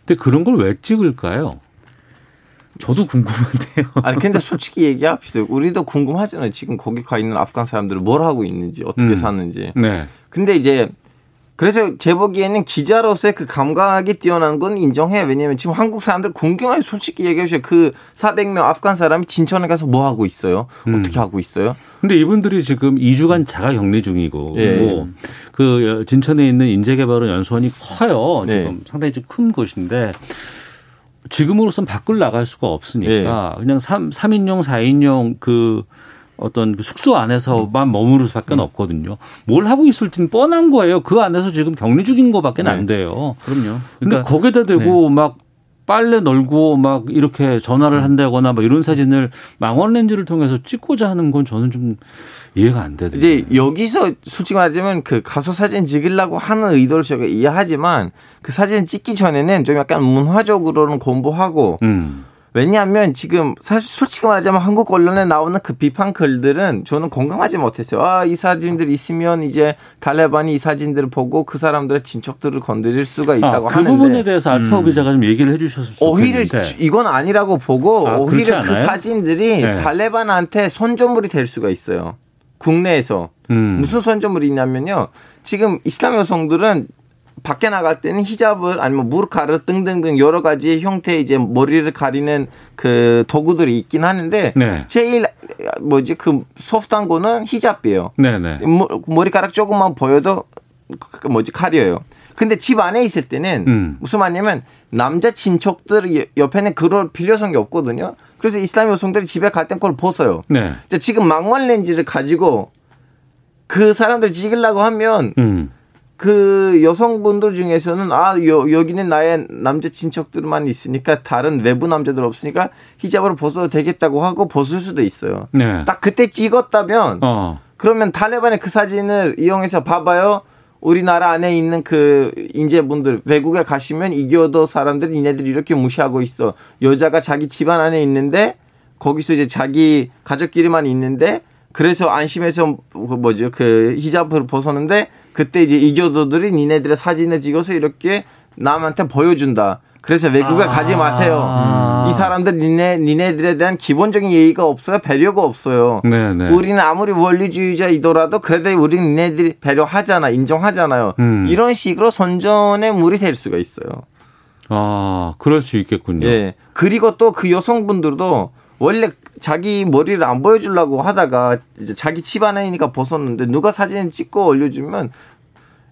근데 그런 걸 왜 찍을까요? 저도 궁금한데요. <laughs> 아니 근데 솔직히 얘기합시다. 우리도 궁금하잖아요. 지금 거기 가 있는 아프간 사람들은 뭘 하고 있는지 어떻게 음. 사는지. 네. 근데 이제 그래서 제 보기에는 기자로서의 그 감각이 뛰어난 건 인정해요. 왜냐하면 지금 한국 사람들 궁금하게 솔직히 얘기해 주세요. 그 400명 아프간 사람이 진천에 가서 뭐 하고 있어요? 음. 어떻게 하고 있어요? 근데 이분들이 지금 2주간 자가 격리 중이고 예. 뭐 그 진천에 있는 인재개발원 연수원이 커요. 네. 지금 네. 상당히 좀 큰 곳인데 지금으로선 밖을 나갈 수가 없으니까 네. 그냥 3, 3인용, 4인용 그 어떤 그 숙소 안에서만 머무를 수밖에 음. 없거든요. 뭘 하고 있을지는 뻔한 거예요. 그 안에서 지금 격리 중인 거밖에 네. 안 돼요. 그럼요. 그러니까 거기다 대고 네. 막 빨래 널고 막 이렇게 전화를 음. 한다거나 막 이런 사진을 망원 렌즈를 통해서 찍고자 하는 건 저는 좀 이해가 안 되더라고요. 이제 여기서 솔직히 말하자면 그 가수 사진 찍으려고 하는 의도를 제가 이해하지만 그 사진 찍기 전에는 좀 약간 문화적으로는 공부하고 음. 왜냐하면 지금 사실 솔직히 말하자면 한국 언론에 나오는 그 비판 글들은 저는 공감하지 못했어요. 아, 이 사진들 있으면 이제 달레반이 이 사진들을 보고 그 사람들의 진척들을 건드릴 수가 있다고 아, 그 하는데 그 부분에 대해서 알파오 음. 기자가 좀 얘기를 해주셨으면 오히려 이건 아니라고 보고 아, 오히려 그 사진들이 네. 달레반한테 손전물이 될 수가 있어요. 국내에서 음. 무슨 손전물이 있냐면요. 지금 이슬람 여성들은 밖에 나갈 때는 히잡을 아니면 무르카를 등등등 여러 가지 형태의 이제 머리를 가리는 그 도구들이 있긴 하는데 네. 제일 뭐지 그 소프트한 거는 히잡이에요. 네 네. 머리카락 조금만 보여도 그 뭐지 가려요. 근데 집 안에 있을 때는 음. 무슨 말이냐면 남자 친척들 옆에는 빌려선 게 없거든요. 그래서 이슬람 여성들이 집에 갈 땐 그걸 벗어요. 네. 지금 망원 렌즈를 가지고 그 사람들 찍으려고 하면 음. 그 여성분들 중에서는 아 여, 여기는 나의 남자 친척들만 있으니까 다른 외부 남자들 없으니까 히잡을 벗어도 되겠다고 하고 벗을 수도 있어요. 네. 딱 그때 찍었다면 어. 그러면 탈레반의 그 사진을 이용해서 봐봐요. 우리나라 안에 있는 그 인재분들 외국에 가시면 이교도 사람들 이네들이 이렇게 무시하고 있어. 여자가 자기 집안 안에 있는데 거기서 이제 자기 가족끼리만 있는데 그래서 안심해서 그 뭐죠 그 히잡을 벗었는데 그때 이제 이교도들이 니네들의 사진을 찍어서 이렇게 남한테 보여준다. 그래서 외국에 아. 가지 마세요. 아. 이 사람들 니네 니네들에 대한 기본적인 예의가 없어요. 배려가 없어요. 네네. 네. 우리는 아무리 원리주의자이더라도 그래도 우리는 니네들이 배려하잖아. 인정하잖아요. 음. 이런 식으로 선전의 물이 될 수가 있어요. 아, 그럴 수 있겠군요. 예. 그리고 또 그 여성분들도 원래 자기 머리를 안 보여주려고 하다가 이제 자기 집안이니까 벗었는데 누가 사진 찍고 올려주면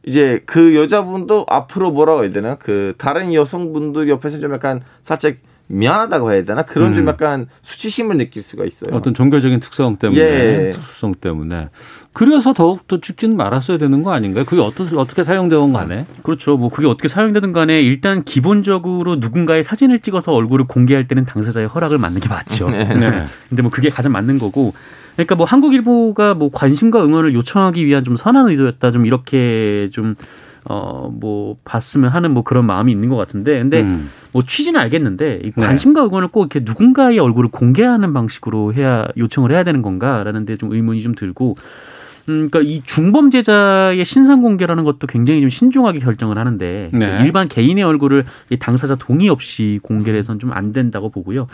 이제 그 여자분도 앞으로 뭐라고 해야 되나? 그 다른 여성분들 옆에서 좀 약간 살짝 미안하다고 해야 되나 그런 음. 좀 약간 수치심을 느낄 수가 있어요. 어떤 종교적인 특성 때문에 예. 특수성 때문에 그래서 더욱더 찍지는 말았어야 되는 거 아닌가요? 그게 어떻게 어떻게 사용되건 간에 그렇죠. 뭐 그게 어떻게 사용되든 간에 일단 기본적으로 누군가의 사진을 찍어서 얼굴을 공개할 때는 당사자의 허락을 받는 게 맞죠. <laughs> 네. 네. 근데 뭐 그게 가장 맞는 거고 그러니까 뭐 한국일보가 뭐 관심과 응원을 요청하기 위한 좀 선한 의도였다 좀 이렇게 좀 어, 뭐, 봤으면 하는 뭐 그런 마음이 있는 것 같은데, 근데 음. 뭐 취지는 알겠는데, 이 네. 관심과 응원을 꼭 이렇게 누군가의 얼굴을 공개하는 방식으로 해야, 요청을 해야 되는 건가라는 데 좀 의문이 좀 들고, 음, 그러니까 이 중범죄자의 신상 공개라는 것도 굉장히 좀 신중하게 결정을 하는데, 네. 일반 개인의 얼굴을 이 당사자 동의 없이 공개를 해서는 좀 안 된다고 보고요.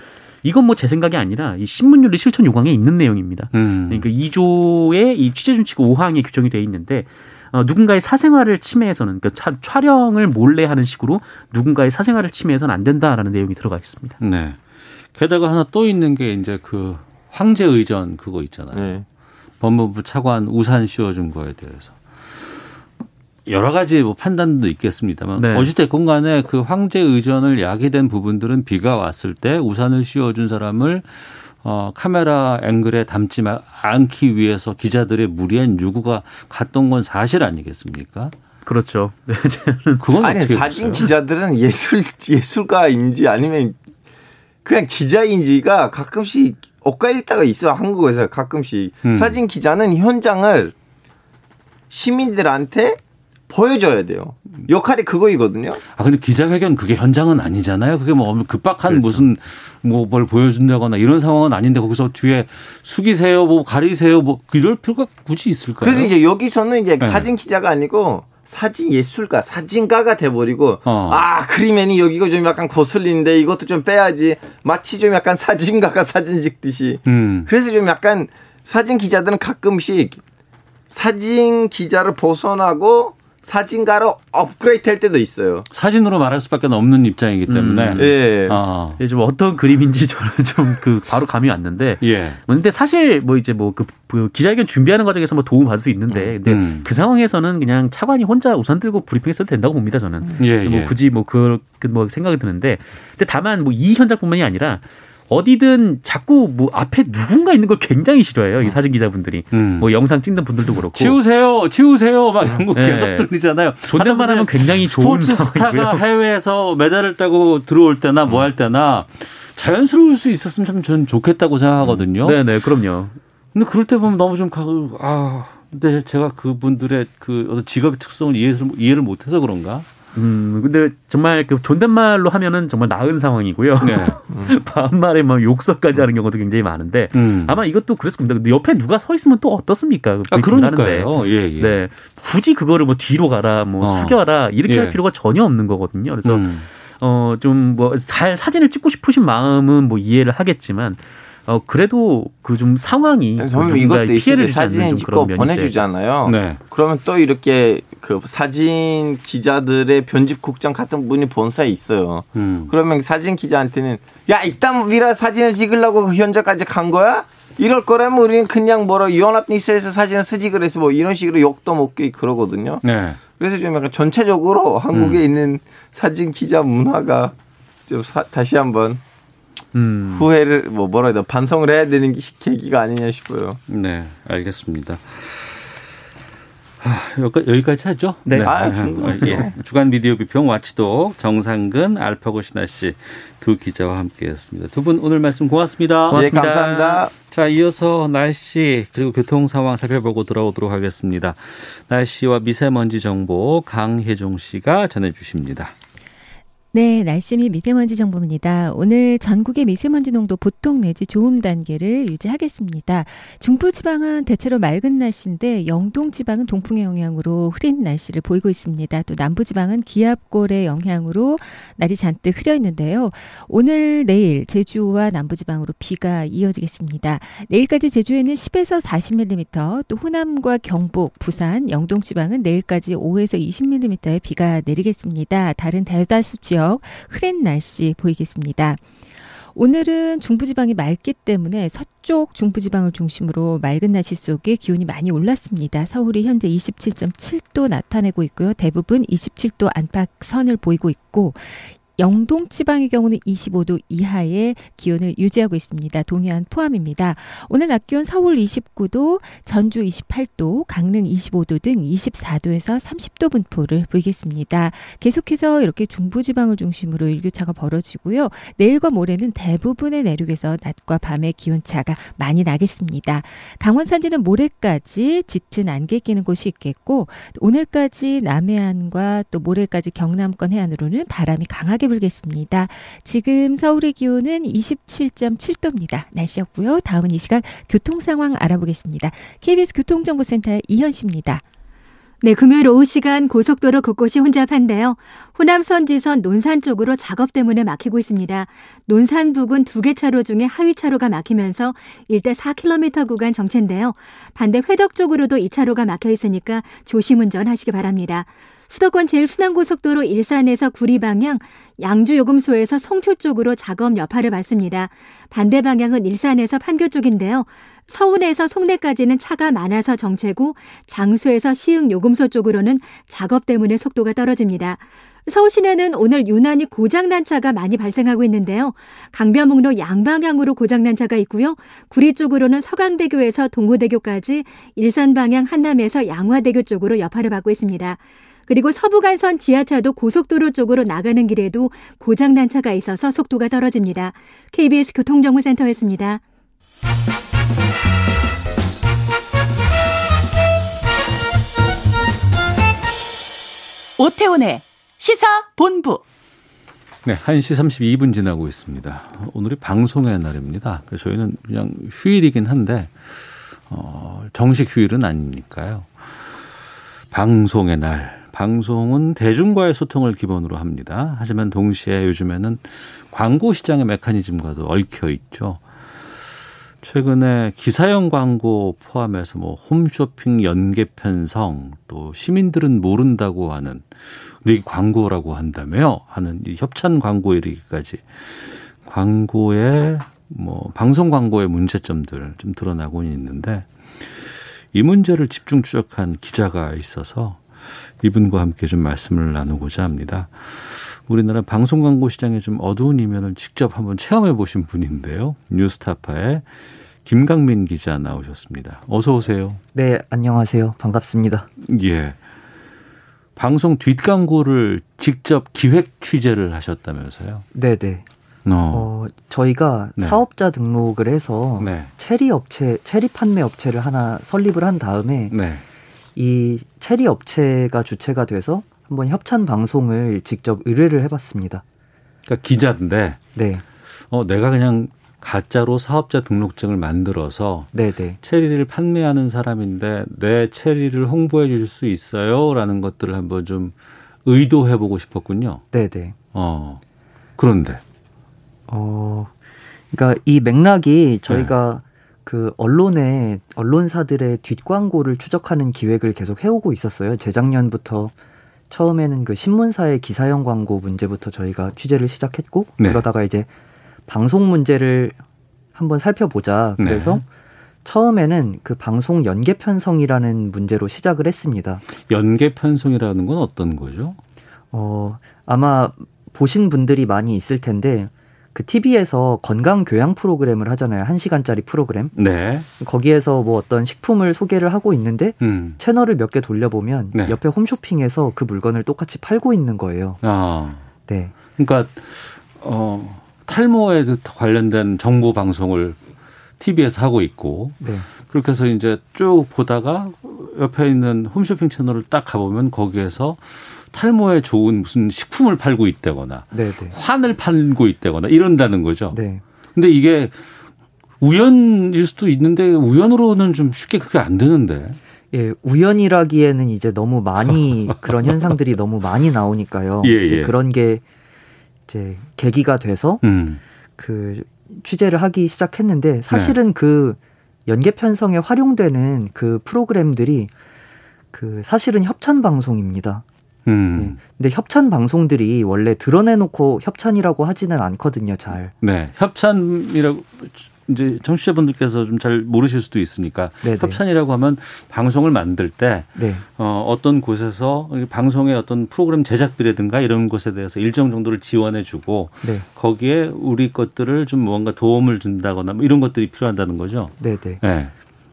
이건 뭐 제 생각이 아니라 이 신문윤리 실천 요강에 있는 내용입니다. 음. 그러니까 2조의 이 취재 준칙 5항에 규정이 돼 있는데 어, 누군가의 사생활을 침해해서는 그러니까 촬영을 몰래 하는 식으로 누군가의 사생활을 침해해서는 안 된다라는 내용이 들어가 있습니다. 네. 게다가 하나 또 있는 게 이제 그 황제 의전 그거 있잖아요. 네. 법무부 차관 우산 씌워준 거에 대해서 여러 가지 뭐 판단도 있겠습니다만 네. 어찌됐건 간에 그 황제 의전을 야기된 부분들은 비가 왔을 때 우산을 씌워준 사람을 어, 카메라 앵글에 담지 않기 위해서 기자들의 무리한 요구가 갔던 건 사실 아니겠습니까? 그렇죠. <laughs> 네, 그건 아니 사진 기자들은 예술 예술가인지 아니면 그냥 기자인지가 가끔씩 엇갈릴 때가 있어요. 한국에서 가끔씩 음. 사진 기자는 현장을 시민들한테 보여줘야 돼요. 역할이 그거이거든요. 아 근데 기자회견 그게 현장은 아니잖아요. 그게 뭐 급박한 그렇죠. 무슨 뭐 뭘 보여준다거나 이런 상황은 아닌데 거기서 뒤에 숙이세요, 뭐 가리세요, 뭐 이럴 필요가 굳이 있을까요? 그래서 이제 여기서는 이제 네. 사진 기자가 아니고 사진 예술가, 사진가가 돼버리고 어. 아 그림에는 여기가 좀 약간 거슬리는데 이것도 좀 빼야지. 마치 좀 약간 사진가가 사진 찍듯이. 음. 그래서 좀 약간 사진 기자들은 가끔씩 사진 기자를 벗어나고 사진가로 업그레이드 할 때도 있어요. 사진으로 말할 수밖에 없는 입장이기 때문에. 음. 예. 아. 예, 좀 어떤 그림인지 저는 좀 그 바로 감이 왔는데. 예. 근데 사실 뭐 이제 뭐그 그 기자회견 준비하는 과정에서 뭐 도움 받을 수 있는데, 근데 음. 그 상황에서는 그냥 차관이 혼자 우산 들고 브리핑했어도 된다고 봅니다 저는. 예, 뭐 예. 굳이 뭐그뭐 그 뭐 생각이 드는데, 근데 다만 뭐 이 현장뿐만이 아니라 어디든 자꾸 뭐 앞에 누군가 있는 걸 굉장히 싫어해요. 이 사진 기자분들이. 음. 뭐 영상 찍는 분들도 그렇고. 치우세요, 치우세요. 막 이런 거 네. 계속 들리잖아요. 존댓말 하면 굉장히 좋은 스포츠 스타가 해외에서 메달을 따고 들어올 때나 뭐 할 때나 자연스러울 수 있었으면 참 저는 좋겠다고 생각하거든요. 네네, 네, 그럼요. 근데 그럴 때 보면 너무 좀, 아, 근데 제가 그분들의 그 어떤 직업의 특성을 이해를, 이해를 못해서 그런가? 음, 근데 정말 그 존댓말로 하면은 정말 나은 상황이고요. 네. 음. <laughs> 반말에 막 욕설까지 하는 경우도 굉장히 많은데 음. 아마 이것도 그랬을 겁니다. 근데 옆에 누가 서 있으면 또 어떻습니까? 아, 그러니까요. 예, 예. 네. 굳이 그거를 뭐 뒤로 가라, 뭐 어. 숙여라 이렇게 예. 할 필요가 전혀 없는 거거든요. 그래서 음. 어좀 뭐 잘 사진을 찍고 싶으신 마음은 뭐 이해를 하겠지만 어 그래도 그 좀 상황이 선생님 이것도 피해를 사진 찍고 보내주잖아요. 네. 그러면 또 이렇게 그 사진 기자들의 편집국장 같은 분이 본사에 있어요. 음. 그러면 사진 기자한테는 야 이딴 미라 사진을 찍으려고 그 현장까지 간 거야? 이럴 거라면 우리는 그냥 뭐라 연합뉴스에서 사진을 쓰지 그래서 뭐 이런 식으로 욕도 먹고 그러거든요. 네. 그래서 좀 약간 전체적으로 한국에 음. 있는 사진 기자 문화가 좀 사, 다시 한번 음. 후회를 뭐 뭐라 해야 돼 반성을 해야 되는 계기가 아니냐 싶어요. 네, 알겠습니다. 여기까지 하죠. 네. 네. 아, 예. 주간 미디어 비평 와치독 정상근 알파고 신하 씨 두 기자와 함께했습니다. 두 분 오늘 말씀 고맙습니다. 고맙습니다. 네, 감사합니다. 자, 이어서 날씨 그리고 교통 상황 살펴보고 들어오도록 하겠습니다. 날씨와 미세먼지 정보 강혜종 씨가 전해주십니다. 네, 날씨 및 미세먼지 정보입니다. 오늘 전국의 미세먼지 농도 보통 내지 좋음 단계를 유지하겠습니다. 중부 지방은 대체로 맑은 날씨인데 영동 지방은 동풍의 영향으로 흐린 날씨를 보이고 있습니다. 또 남부 지방은 기압골의 영향으로 날이 잔뜩 흐려 있는데요. 오늘 내일 제주와 남부 지방으로 비가 이어지겠습니다. 내일까지 제주에는 10에서 40mm, 또 호남과 경북, 부산, 영동 지방은 내일까지 5에서 20mm의 비가 내리겠습니다. 다른 대다수 지역 지역 흐린 날씨 보이겠습니다. 오늘은 중부지방이 맑기 때문에 서쪽 중부지방을 중심으로 맑은 날씨 속에 기온이 많이 올랐습니다. 서울이 현재 27.7도 나타내고 있고요. 대부분 27도 안팎 선을 보이고 있고 영동 지방의 경우는 25도 이하의 기온을 유지하고 있습니다. 동해안 포함입니다. 오늘 낮 기온 서울 29도, 전주 28도, 강릉 25도 등 24도에서 30도 분포를 보이겠습니다. 계속해서 이렇게 중부 지방을 중심으로 일교차가 벌어지고요. 내일과 모레는 대부분의 내륙에서 낮과 밤의 기온 차가 많이 나겠습니다. 강원 산지는 모레까지 짙은 안개 끼는 곳이 있겠고 오늘까지 남해안과 또 모레까지 경남권 해안으로는 바람이 강하게 강하게 불겠습니다. 지금 서울의 기온은 27.7도입니다. 날씨였고요. 다음은 이 시각 교통 상황 알아보겠습니다. KBS 교통정보센터의 이현 씨입니다. 네, 금요일 오후 시간 고속도로 곳곳이 혼잡한데요. 호남 선 지선 논산 쪽으로 작업 때문에 막히고 있습니다. 논산 부근 두 개 차로 중에 하위 차로가 막히면서 일대 4km 구간 정체인데요. 반대 회덕 쪽으로도 이 차로가 막혀 있으니까 조심 운전하시기 바랍니다. 수도권 제일순환고속도로 일산에서 구리 방향, 양주 요금소에서 송초 쪽으로 작업 여파를 받습니다. 반대 방향은 일산에서 판교 쪽인데요. 서운에서 송내까지는 차가 많아서 정체고 장수에서 시흥 요금소 쪽으로는 작업 때문에 속도가 떨어집니다. 서울 시내는 오늘 유난히 고장난 차가 많이 발생하고 있는데요. 강변북로 양방향으로 고장난 차가 있고요. 구리 쪽으로는 서강대교에서 동호대교까지 일산 방향 한남에서 양화대교 쪽으로 여파를 받고 있습니다. 그리고 서부간선 지하차도 고속도로 쪽으로 나가는 길에도 고장난 차가 있어서 속도가 떨어집니다. KBS 교통정보센터였습니다. 오태훈의 시사 본부. 네, 1시 32분 지나고 있습니다. 오늘이 방송의 날입니다. 저희는 그냥 휴일이긴 한데, 어, 정식 휴일은 아니니까요. 방송의 날. 방송은 대중과의 소통을 기본으로 합니다. 하지만 동시에 요즘에는 광고 시장의 메커니즘과도 얽혀 있죠. 최근에 기사형 광고 포함해서 뭐 홈쇼핑 연계 편성 또 시민들은 모른다고 하는 근데 이 광고라고 한다며요 하는 이 협찬 광고 이르기까지 광고의 뭐 방송 광고의 문제점들 좀 드러나고 있는데 이 문제를 집중 추적한 기자가 있어서 이분과 함께 좀 말씀을 나누고자 합니다. 우리나라 방송 광고 시장의 좀 어두운 이면을 직접 한번 체험해 보신 분인데요. 뉴스타파의 김강민 기자 나오셨습니다. 어서 오세요. 네, 안녕하세요. 반갑습니다. 예. 방송 뒷광고를 직접 기획 취재를 하셨다면서요? 네, 네. 어. 어, 저희가 네. 사업자 등록을 해서 네. 체리 업체, 체리 판매 업체를 하나 설립을 한 다음에 네. 이 체리 업체가 주체가 돼서 한번 협찬 방송을 직접 의뢰를 해봤습니다. 그러니까 기자인데, 네. 어 내가 그냥 가짜로 사업자 등록증을 만들어서 네네. 체리를 판매하는 사람인데 내 체리를 홍보해 줄수 있어요라는 것들을 한번 좀 의도해 보고 싶었군요. 네네. 어 그런데 어 그러니까 이 맥락이 저희가 네. 그 언론의 언론사들의 뒷광고를 추적하는 기획을 계속 해오고 있었어요. 재작년부터 처음에는 그 신문사의 기사형 광고 문제부터 저희가 취재를 시작했고 네. 그러다가 이제 방송 문제를 한번 살펴보자. 네. 그래서 네. 처음에는 그 방송 연계 편성이라는 문제로 시작을 했습니다. 연계 편성이라는 건 어떤 거죠? 어, 아마 보신 분들이 많이 있을 텐데 그 TV에서 건강 교양 프로그램을 하잖아요. 한 시간짜리 프로그램. 네. 거기에서 뭐 어떤 식품을 소개를 하고 있는데 음. 채널을 몇 개 돌려보면 네. 옆에 홈쇼핑에서 그 물건을 똑같이 팔고 있는 거예요. 아. 네. 그러니까 어 탈모에 관련된 정보 방송을 TV에서 하고 있고 네. 그렇게 해서 이제 쭉 보다가 옆에 있는 홈쇼핑 채널을 딱 가보면 거기에서 탈모에 좋은 무슨 식품을 팔고 있다거나 네네. 네. 환을 팔고 있다거나 이런다는 거죠. 네. 근데 이게 우연일 수도 있는데 우연으로는 좀 쉽게 그게 안 되는데. 예, 우연이라기에는 이제 너무 많이 <laughs> 그런 현상들이 너무 많이 나오니까요. 예, 예. 그런 게 이제 계기가 돼서 음. 그 취재를 하기 시작했는데 사실은 네. 그 연계 편성에 활용되는 그 프로그램들이 그 사실은 협찬 방송입니다. 음. 네. 근데 협찬 방송들이 원래 드러내놓고 협찬이라고 하지는 않거든요, 잘. 네. 협찬이라고 이제 청취자분들께서 좀 잘 모르실 수도 있으니까 네네. 협찬이라고 하면 방송을 만들 때 네. 어, 어떤 곳에서 방송의 어떤 프로그램 제작비라든가 이런 것에 대해서 일정 정도를 지원해주고 네. 거기에 우리 것들을 좀 뭔가 도움을 준다거나 뭐 이런 것들이 필요한다는 거죠. 네네. 네.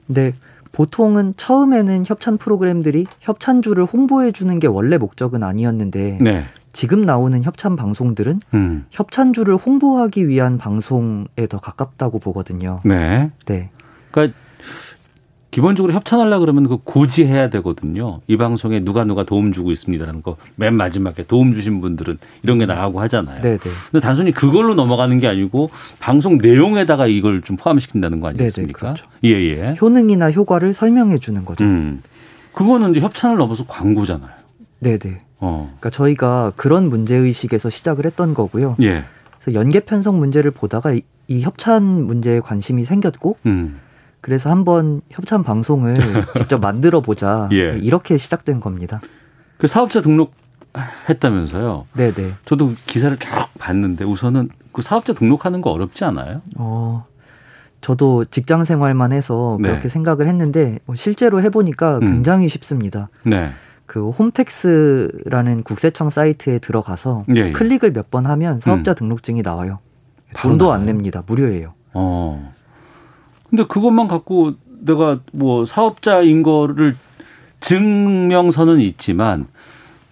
네. 보통은 처음에는 협찬 프로그램들이 협찬주를 홍보해 주는 게 원래 목적은 아니었는데 네. 지금 나오는 협찬 방송들은 음. 협찬주를 홍보하기 위한 방송에 더 가깝다고 보거든요. 네. 네. 그러니까 기본적으로 협찬하려 그러면 그 고지해야 되거든요. 이 방송에 누가 누가 도움 주고 있습니다라는 거 맨 마지막에 도움 주신 분들은 이런 게 나가고 하잖아요. 네네. 네. 근데 단순히 그걸로 넘어가는 게 아니고 방송 내용에다가 이걸 좀 포함시킨다는 거 아니겠습니까? 네네, 그렇죠. 예, 예. 효능이나 효과를 설명해 주는 거죠. 음. 그거는 이제 협찬을 넘어서 광고잖아요. 네네. 어. 그러니까 저희가 그런 문제 의식에서 시작을 했던 거고요. 예. 그래서 연계 편성 문제를 보다가 이, 이 협찬 문제에 관심이 생겼고 음. 그래서 한번 협찬 방송을 <laughs> 직접 만들어 보자 예. 이렇게 시작된 겁니다. 그 사업자 등록 했다면서요? 네네. 저도 기사를 쭉 봤는데 우선은 그 사업자 등록하는 거 어렵지 않아요? 어, 저도 직장 생활만 해서 네. 그렇게 생각을 했는데 뭐 실제로 해보니까 음. 굉장히 음. 쉽습니다. 네. 그 홈택스라는 국세청 사이트에 들어가서 예, 예. 클릭을 몇 번 하면 사업자 음. 등록증이 나와요. 돈도 나와요? 안 냅니다. 무료예요. 어. 근데 그것만 갖고 내가 뭐 사업자인 거를 증명서는 있지만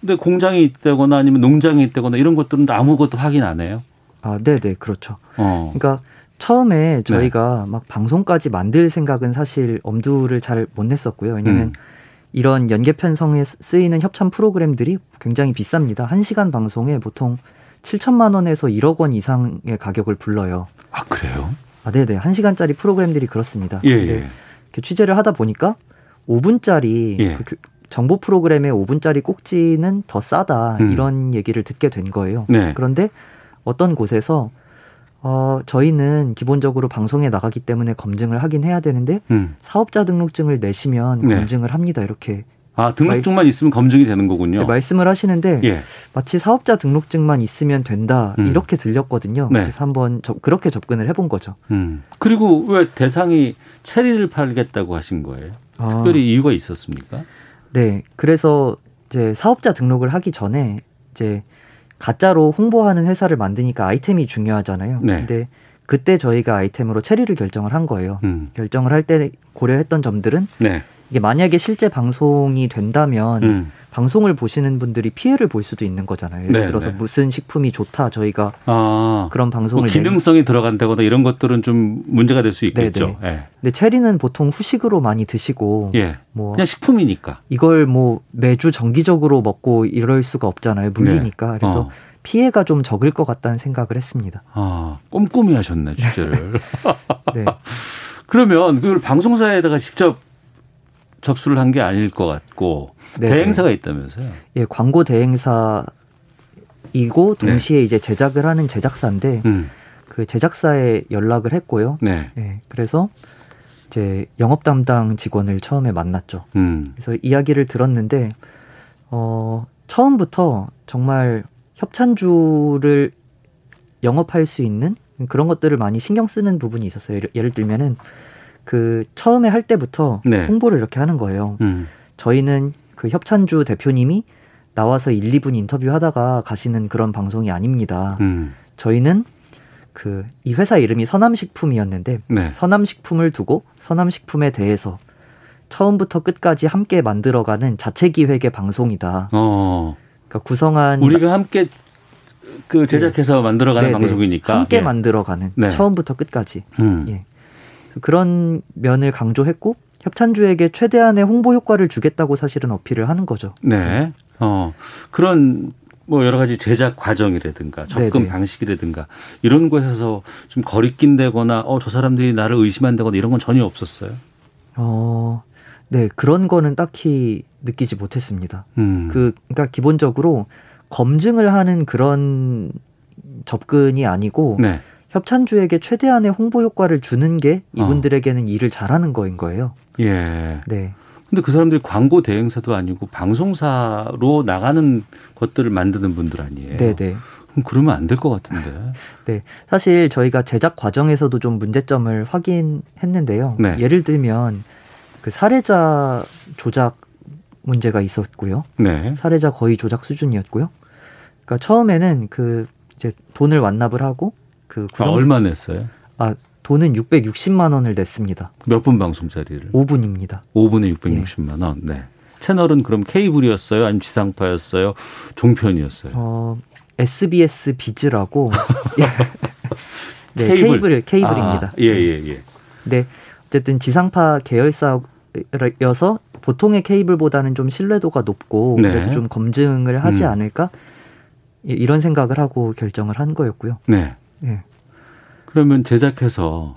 근데 공장이 있다거나 아니면 농장이 있다거나 이런 것들은 아무것도 확인 안 해요. 아, 네, 네, 그렇죠. 어. 그러니까 처음에 저희가 네. 막 방송까지 만들 생각은 사실 엄두를 잘 못 냈었고요. 왜냐면 음. 이런 연계 편성에 쓰이는 협찬 프로그램들이 굉장히 비쌉니다. 1시간 방송에 보통 7천만 원에서 1억 원 이상의 가격을 불러요. 아, 그래요? 아, 네네. 1시간짜리 프로그램들이 그렇습니다. 예, 예. 취재를 하다 보니까 5분짜리 예. 그 정보 프로그램의 5분짜리 꼭지는 더 싸다. 음. 이런 얘기를 듣게 된 거예요. 네. 그런데 어떤 곳에서 어, 저희는 기본적으로 방송에 나가기 때문에 검증을 하긴 해야 되는데 음. 사업자 등록증을 내시면 네. 검증을 합니다. 이렇게 아 등록증만 말, 있으면 검증이 되는 거군요. 네, 말씀을 하시는데 예. 마치 사업자 등록증만 있으면 된다 음. 이렇게 들렸거든요. 네. 그래서 한번 저, 그렇게 접근을 해본 거죠. 음. 그리고 왜 대상이 체리를 팔겠다고 하신 거예요? 아. 특별히 이유가 있었습니까? 네, 그래서 이제 사업자 등록을 하기 전에 이제 가짜로 홍보하는 회사를 만드니까 아이템이 중요하잖아요. 네. 근데 그때 저희가 아이템으로 체리를 결정을 한 거예요. 음. 결정을 할 때 고려했던 점들은 네. 이게 만약에 실제 방송이 된다면 음. 방송을 보시는 분들이 피해를 볼 수도 있는 거잖아요. 예를 네, 들어서 네. 무슨 식품이 좋다 저희가 아, 그런 방송을 뭐 기능성이 내 들어간다거나 이런 것들은 좀 문제가 될 수 있겠죠. 네, 네. 근데 체리는 보통 후식으로 많이 드시고 예. 뭐 그냥 식품이니까 이걸 뭐 매주 정기적으로 먹고 이럴 수가 없잖아요. 물리니까 네. 그래서 어. 피해가 좀 적을 것 같다는 생각을 했습니다. 아 꼼꼼히 하셨네 주제를. <laughs> 네. <laughs> 그러면 그걸 방송사에다가 직접 접수를 한 게 아닐 것 같고 네 대행사가 있다면서요? 예, 광고 대행사이고 동시에 네. 이제 제작을 하는 제작사인데 음. 그 제작사에 연락을 했고요. 네. 네. 그래서 이제 영업 담당 직원을 처음에 만났죠. 음. 그래서 이야기를 들었는데 어 처음부터 정말 협찬주를 영업할 수 있는 그런 것들을 많이 신경 쓰는 부분이 있었어요. 예를, 예를 들면은 그 처음에 할 때부터 네. 홍보를 이렇게 하는 거예요. 음. 저희는 그 협찬주 대표님이 나와서 1, 2분 인터뷰 하다가 가시는 그런 방송이 아닙니다. 음. 저희는 그 이 회사 이름이 서남식품이었는데 네. 서남식품을 두고 서남식품에 대해서 처음부터 끝까지 함께 만들어가는 자체 기획의 방송이다. 어. 그러니까 구성한 우리가 함께 그 제작해서 네. 만들어가는 네, 네. 방송이니까 함께 예. 만들어가는 네. 처음부터 끝까지 음. 예. 그런 면을 강조했고 협찬주에게 최대한의 홍보 효과를 주겠다고 사실은 어필을 하는 거죠. 네. 어 그런 뭐 여러 가지 제작 과정이라든가 접근 네네. 방식이라든가 이런 곳에서 좀 거리낀 되거나 어 저 사람들이 나를 의심한다거나 이런 건 전혀 없었어요. 어 네, 그런 거는 딱히 느끼지 못했습니다. 음. 그, 그러니까 기본적으로 검증을 하는 그런 접근이 아니고 네. 협찬주에게 최대한의 홍보 효과를 주는 게 이분들에게는 어. 일을 잘하는 거인 거예요. 예. 네. 근데 그 사람들이 광고 대행사도 아니고 방송사로 나가는 것들을 만드는 분들 아니에요. 네네. 네. 그러면 안 될 것 같은데. <laughs> 네. 사실 저희가 제작 과정에서도 좀 문제점을 확인했는데요. 네. 예를 들면 그 사례자 조작 문제가 있었고요. 네. 사례자 거의 조작 수준이었고요. 그러니까 처음에는 그 이제 돈을 완납을 하고 그 구성... 아, 얼마 냈어요? 아 돈은 660만 원을 냈습니다. 몇 분 방송짜리를? 5분입니다. 5분에 660만 원. 네. 채널은 그럼 케이블이었어요? 아니면 지상파였어요? 종편이었어요? 어, SBS 비즈라고. <laughs> 예. 네, 케이블, 케이블 케이블입니다. 아, 예, 예, 예. 네. 어쨌든 지상파 계열사 여서 보통의 케이블보다는 좀 신뢰도가 높고 네. 그래도 좀 검증을 하지 음. 않을까 이런 생각을 하고 결정을 한 거였고요. 네. 네. 그러면 제작해서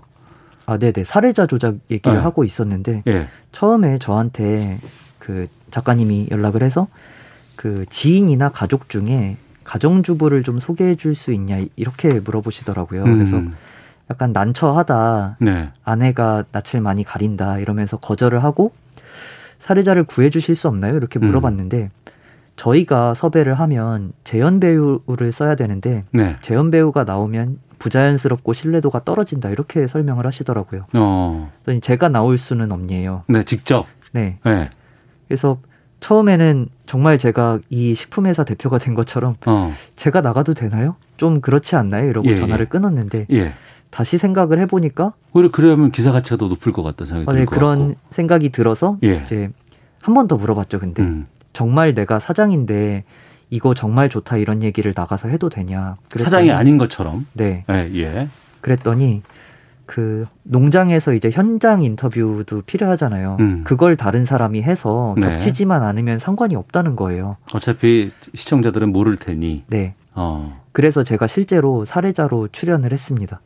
아, 네네 사례자 조작 얘기를 네. 하고 있었는데 네. 처음에 저한테 그 작가님이 연락을 해서 그 지인이나 가족 중에 가정주부를 좀 소개해 줄 수 있냐 이렇게 물어보시더라고요. 음. 그래서 약간 난처하다. 네. 아내가 낯을 많이 가린다. 이러면서 거절을 하고 사례자를 구해 주실 수 없나요? 이렇게 음. 물어봤는데 음. 저희가 섭외를 하면 재연 배우를 써야 되는데 네. 재연 배우가 나오면 부자연스럽고 신뢰도가 떨어진다 이렇게 설명을 하시더라고요. 어. 제가 나올 수는 없네요. 네, 직접. 네. 네. 그래서 처음에는 정말 제가 이 식품회사 대표가 된 것처럼 어. 제가 나가도 되나요? 좀 그렇지 않나요? 이러고 예, 전화를 예. 끊었는데 예. 다시 생각을 해보니까 오히려 그러면 기사 가치가 더 높을 것 같다 생각이 어, 네, 그런 같고. 생각이 들어서 예. 이제 한 번 더 물어봤죠. 근데 음. 정말 내가 사장인데 이거 정말 좋다 이런 얘기를 나가서 해도 되냐? 그랬더니, 사장이 아닌 것처럼. 네. 네. 예. 그랬더니 그 농장에서 이제 현장 인터뷰도 필요하잖아요. 음. 그걸 다른 사람이 해서 네. 겹치지만 않으면 상관이 없다는 거예요. 어차피 시청자들은 모를 테니. 네. 어. 그래서 제가 실제로 사례자로 출연을 했습니다.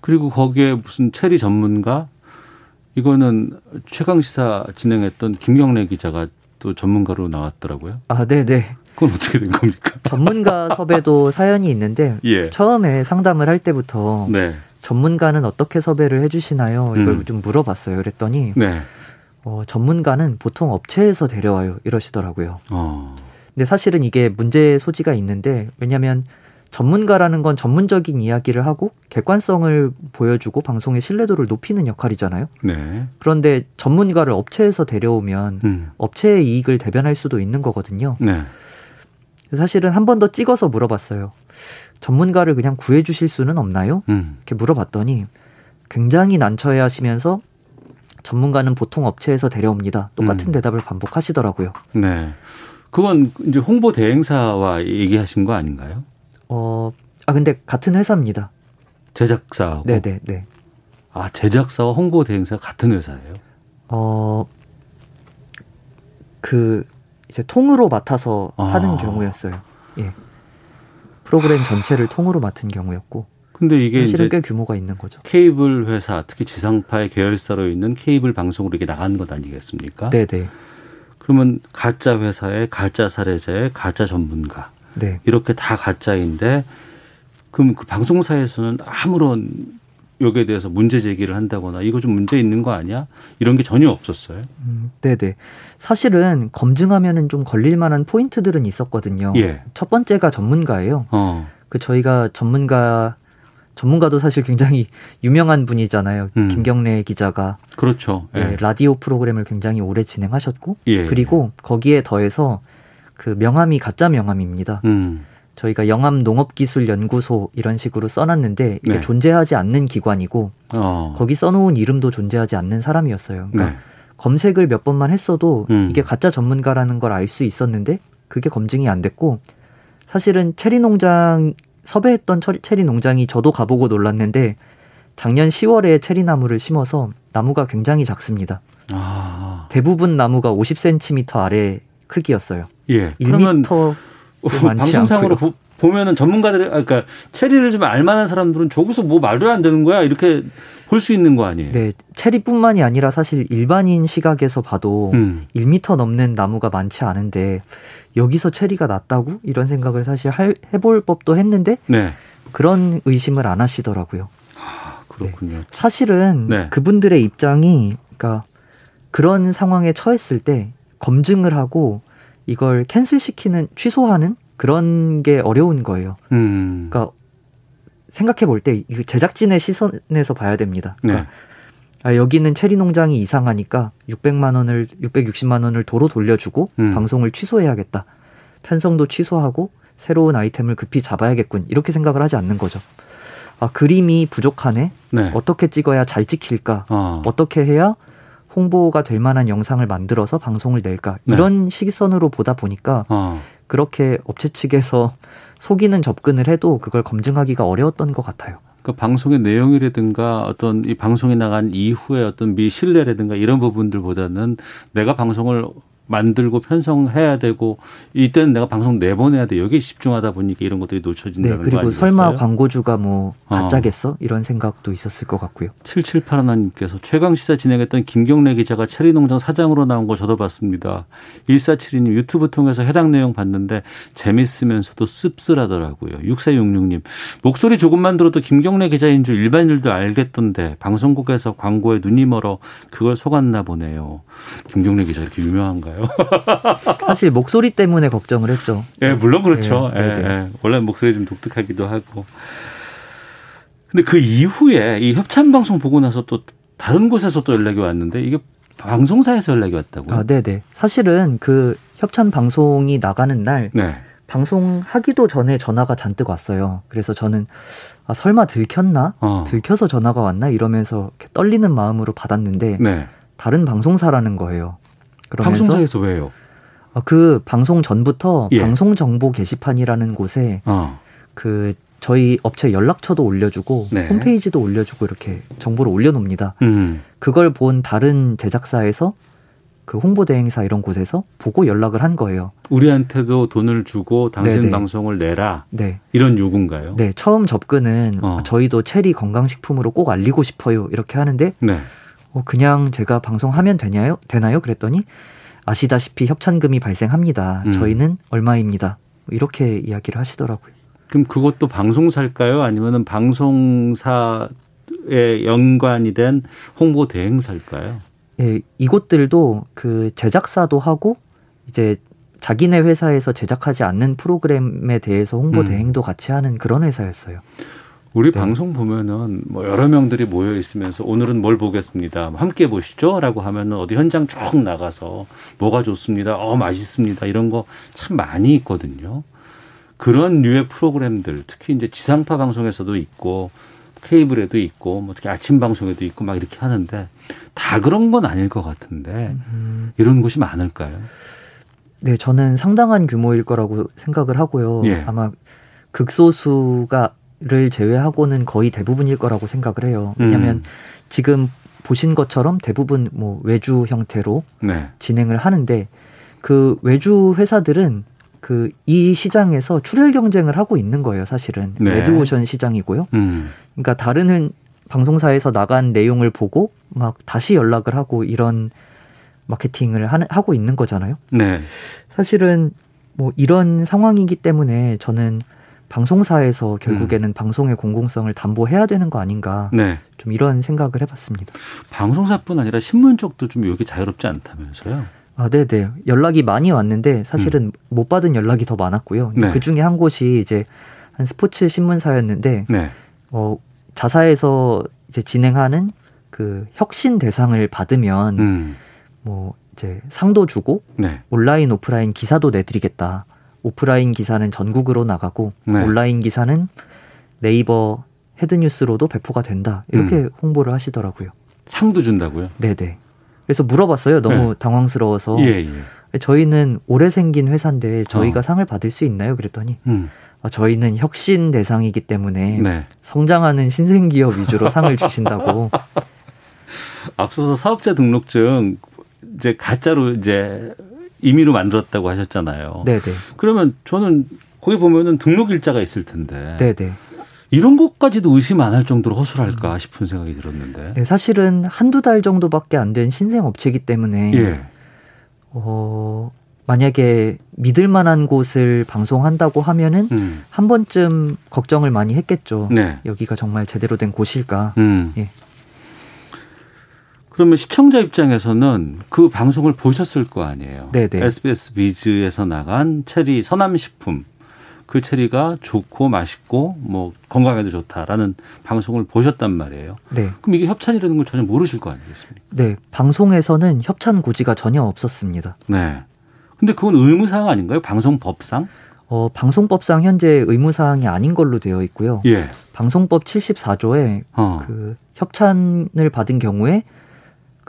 그리고 거기에 무슨 체리 전문가 이거는 최강 시사 진행했던 김경래 기자가 또 전문가로 나왔더라고요. 아, 네, 네. 그건 어떻게 된 겁니까? <laughs> 전문가 섭외도 사연이 있는데 예. 처음에 상담을 할 때부터 네. 전문가는 어떻게 섭외를 해주시나요? 이걸 음. 좀 물어봤어요. 그랬더니 네. 어, 전문가는 보통 업체에서 데려와요. 이러시더라고요. 어. 근데 사실은 이게 문제 소지가 있는데 왜냐하면 전문가라는 건 전문적인 이야기를 하고 객관성을 보여주고 방송의 신뢰도를 높이는 역할이잖아요. 네. 그런데 전문가를 업체에서 데려오면 음. 업체의 이익을 대변할 수도 있는 거거든요. 네. 사실은 한 번 더 찍어서 물어봤어요. 전문가를 그냥 구해주실 수는 없나요? 음. 이렇게 물어봤더니 굉장히 난처해 하시면서 전문가는 보통 업체에서 데려옵니다. 똑같은 음. 대답을 반복하시더라고요. 네. 그건 이제 홍보 대행사와 얘기하신 거 아닌가요? 어, 아 근데 같은 회사입니다. 제작사하고. 네, 네, 네. 아 제작사와 홍보 대행사 같은 회사예요? 어, 그 이제 통으로 맡아서 아. 하는 경우였어요. 예. 프로그램 전체를 통으로 맡은 경우였고. 근데 이게 실은 꽤 규모가 있는 거죠. 케이블 회사, 특히 지상파의 계열사로 있는 케이블 방송으로 이게 나가는 것 아니겠습니까? 네, 네. 그러면 가짜 회사의 가짜 사례자의 가짜 전문가. 네. 이렇게 다 가짜인데 그럼 그 방송사에서는 아무런 여기에 대해서 문제 제기를 한다거나 이거 좀 문제 있는 거 아니야? 이런 게 전혀 없었어요. 음, 네네. 사실은 검증하면은 좀 걸릴 만한 포인트들은 있었거든요. 예. 첫 번째가 전문가예요. 어. 그 저희가 전문가 전문가도 사실 굉장히 유명한 분이잖아요. 음. 김경래 기자가 그렇죠. 예. 네, 라디오 프로그램을 굉장히 오래 진행하셨고 예. 그리고 거기에 더해서 그 명함이 가짜 명함입니다. 음. 저희가 영암 농업기술연구소 이런 식으로 써놨는데 이게 네. 존재하지 않는 기관이고 어. 거기 써놓은 이름도 존재하지 않는 사람이었어요. 그러니까 네. 검색을 몇 번만 했어도 음. 이게 가짜 전문가라는 걸 알 수 있었는데 그게 검증이 안 됐고 사실은 체리 농장 섭외했던 체리 농장이 저도 가보고 놀랐는데 작년 10월에 체리 나무를 심어서 나무가 굉장히 작습니다. 아. 대부분 나무가 50cm 아래 크기였어요. 예. 1m 방송상으로 보, 보면은 전문가들 아 그러니까 체리를 좀 알만한 사람들은 저기서 뭐 말도 안 되는 거야 이렇게 볼 수 있는 거 아니에요? 네, 체리뿐만이 아니라 사실 일반인 시각에서 봐도 음. 1미터 넘는 나무가 많지 않은데 여기서 체리가 났다고 이런 생각을 사실 할, 해볼 법도 했는데 네. 그런 의심을 안 하시더라고요. 아, 그렇군요. 네. 사실은 네. 그분들의 입장이 그러니까 그런 상황에 처했을 때 검증을 하고 이걸 캔슬시키는 취소하는 그런 게 어려운 거예요. 음. 그러니까 생각해 볼 때 제작진의 시선에서 봐야 됩니다. 그러니까 네. 아, 여기는 체리 농장이 이상하니까 600만 원을 660만 원을 도로 돌려주고 음. 방송을 취소해야겠다. 편성도 취소하고 새로운 아이템을 급히 잡아야겠군. 이렇게 생각을 하지 않는 거죠. 아, 그림이 부족하네. 네. 어떻게 찍어야 잘 찍힐까? 어. 어떻게 해야 홍보가 될 만한 영상을 만들어서 방송을 낼까? 네. 이런 시선으로 보다 보니까 어. 그렇게 업체 측에서 속이는 접근을 해도 그걸 검증하기가 어려웠던 것 같아요. 그 방송의 내용이라든가 어떤 이 방송에 나간 이후에 어떤 미 신뢰라든가 이런 부분들보다는 내가 방송을 만들고 편성해야 되고 이때는 내가 방송 내보내야 돼 여기에 집중하다 보니까 이런 것들이 놓쳐진다는 네, 그리고? 설마 광고주가 뭐 어. 가짜겠어 어. 이런 생각도 있었을 것 같고요. 7781님께서 최강 시사 진행했던 김경래 기자가 체리농장 사장으로 나온 거 저도 봤습니다. 1472님 유튜브 통해서 해당 내용 봤는데 재밌으면서도 씁쓸하더라고요. 6466님 목소리 조금만 들어도 김경래 기자인 줄 일반인들도 알겠던데 방송국에서 광고에 눈이 멀어 그걸 속았나 보네요. 김경래 기자 이렇게 유명한가요? 건가요? <laughs> 사실 목소리 때문에 걱정을 했죠. 예, 물론 그렇죠. 네, 예, 예. 원래 목소리 좀 독특하기도 하고. 근데 그 이후에 이 협찬 방송 보고 나서 또 다른 곳에서 또 연락이 왔는데 이게 방송사에서 연락이 왔다고요? 아, 네, 네. 사실은 그 협찬 방송이 나가는 날 네. 방송하기도 전에 전화가 잔뜩 왔어요. 그래서 저는 아, 설마 들켰나? 어. 들켜서 전화가 왔나? 이러면서 떨리는 마음으로 받았는데 네. 다른 방송사라는 거예요. 방송사에서 왜요? 어, 그 방송 전부터 예. 방송 정보 게시판이라는 곳에 어. 그 저희 업체 연락처도 올려주고 네. 홈페이지도 올려주고 이렇게 정보를 올려놓습니다. 음. 그걸 본 다른 제작사에서 그 홍보 대행사 이런 곳에서 보고 연락을 한 거예요. 우리한테도 돈을 주고 당신 네네. 방송을 내라. 네. 이런 요구인가요? 네. 처음 접근은 어. 저희도 체리 건강식품으로 꼭 알리고 싶어요. 이렇게 하는데 네. 어, 그냥 제가 방송하면 되냐요? 되나요? 그랬더니 아시다시피 협찬금이 발생합니다. 음. 저희는 얼마입니다. 이렇게 이야기를 하시더라고요. 그럼 그것도 방송사일까요? 아니면은 방송사에 연관이 된 홍보 대행사일까요? 예, 이곳들도 그 제작사도 하고 이제 자기네 회사에서 제작하지 않는 프로그램에 대해서 홍보 음. 대행도 같이 하는 그런 회사였어요. 우리 네. 방송 보면은 뭐 여러 명들이 모여 있으면서 오늘은 뭘 보겠습니다. 함께 보시죠라고 하면은 어디 현장 쭉 나가서 뭐가 좋습니다. 어 맛있습니다. 이런 거 참 많이 있거든요. 그런 류의 프로그램들 특히 이제 지상파 방송에서도 있고 케이블에도 있고 뭐 특히 아침 방송에도 있고 막 이렇게 하는데 다 그런 건 아닐 것 같은데 음. 이런 곳이 많을까요? 네, 저는 상당한 규모일 거라고 생각을 하고요. 예. 아마 극소수가 를 제외하고는 거의 대부분일 거라고 생각을 해요. 왜냐하면 음. 지금 보신 것처럼 대부분 뭐 외주 형태로 네. 진행을 하는데 그 외주 회사들은 그 이 시장에서 출혈 경쟁을 하고 있는 거예요, 사실은. 네. 레드오션 시장이고요. 음. 그러니까 다른 방송사에서 나간 내용을 보고 막 다시 연락을 하고 이런 마케팅을 하는, 하고 있는 거잖아요. 네. 사실은 뭐 이런 상황이기 때문에 저는 방송사에서 결국에는 음. 방송의 공공성을 담보해야 되는 거 아닌가 네. 좀 이런 생각을 해봤습니다. 방송사뿐 아니라 신문 쪽도 좀 여기 자유롭지 않다면서요? 아, 네, 네. 연락이 많이 왔는데 사실은 음. 못 받은 연락이 더 많았고요. 네. 그 중에 한 곳이 이제 한 스포츠 신문사였는데 네. 어, 자사에서 이제 진행하는 그 혁신 대상을 받으면 음. 뭐 이제 상도 주고 네. 온라인 오프라인 기사도 내드리겠다. 오프라인 기사는 전국으로 나가고 네. 온라인 기사는 네이버 헤드뉴스로도 배포가 된다. 이렇게 음. 홍보를 하시더라고요. 상도 준다고요? 네네. 그래서 물어봤어요. 너무 네. 당황스러워서. 예, 예. 저희는 올해 생긴 회사인데 저희가 어. 상을 받을 수 있나요? 그랬더니 음. 어, 저희는 혁신 대상이기 때문에 네. 성장하는 신생 기업 위주로 <laughs> 상을 주신다고. 앞서서 사업자 등록증 이제 가짜로 이제 임의로 만들었다고 하셨잖아요. 네네. 그러면 저는 거기 보면은 등록 일자가 있을 텐데. 네네. 이런 것까지도 의심 안 할 정도로 허술할까 싶은 생각이 들었는데. 네, 사실은 한두 달 정도밖에 안 된 신생 업체이기 때문에 예. 어, 만약에 믿을 만한 곳을 방송한다고 하면은 음. 한 번쯤 걱정을 많이 했겠죠. 네. 여기가 정말 제대로 된 곳일까. 음. 예. 그러면 시청자 입장에서는 그 방송을 보셨을 거 아니에요. 네네. SBS 비즈에서 나간 체리 서남식품 그 체리가 좋고 맛있고 뭐 건강에도 좋다라는 방송을 보셨단 말이에요. 네. 그럼 이게 협찬이라는 걸 전혀 모르실 거 아니겠습니까? 네. 방송에서는 협찬 고지가 전혀 없었습니다. 네. 근데 그건 의무사항 아닌가요? 방송법상? 어, 방송법상 현재 의무사항이 아닌 걸로 되어 있고요. 예. 방송법 74조에 어. 그 협찬을 받은 경우에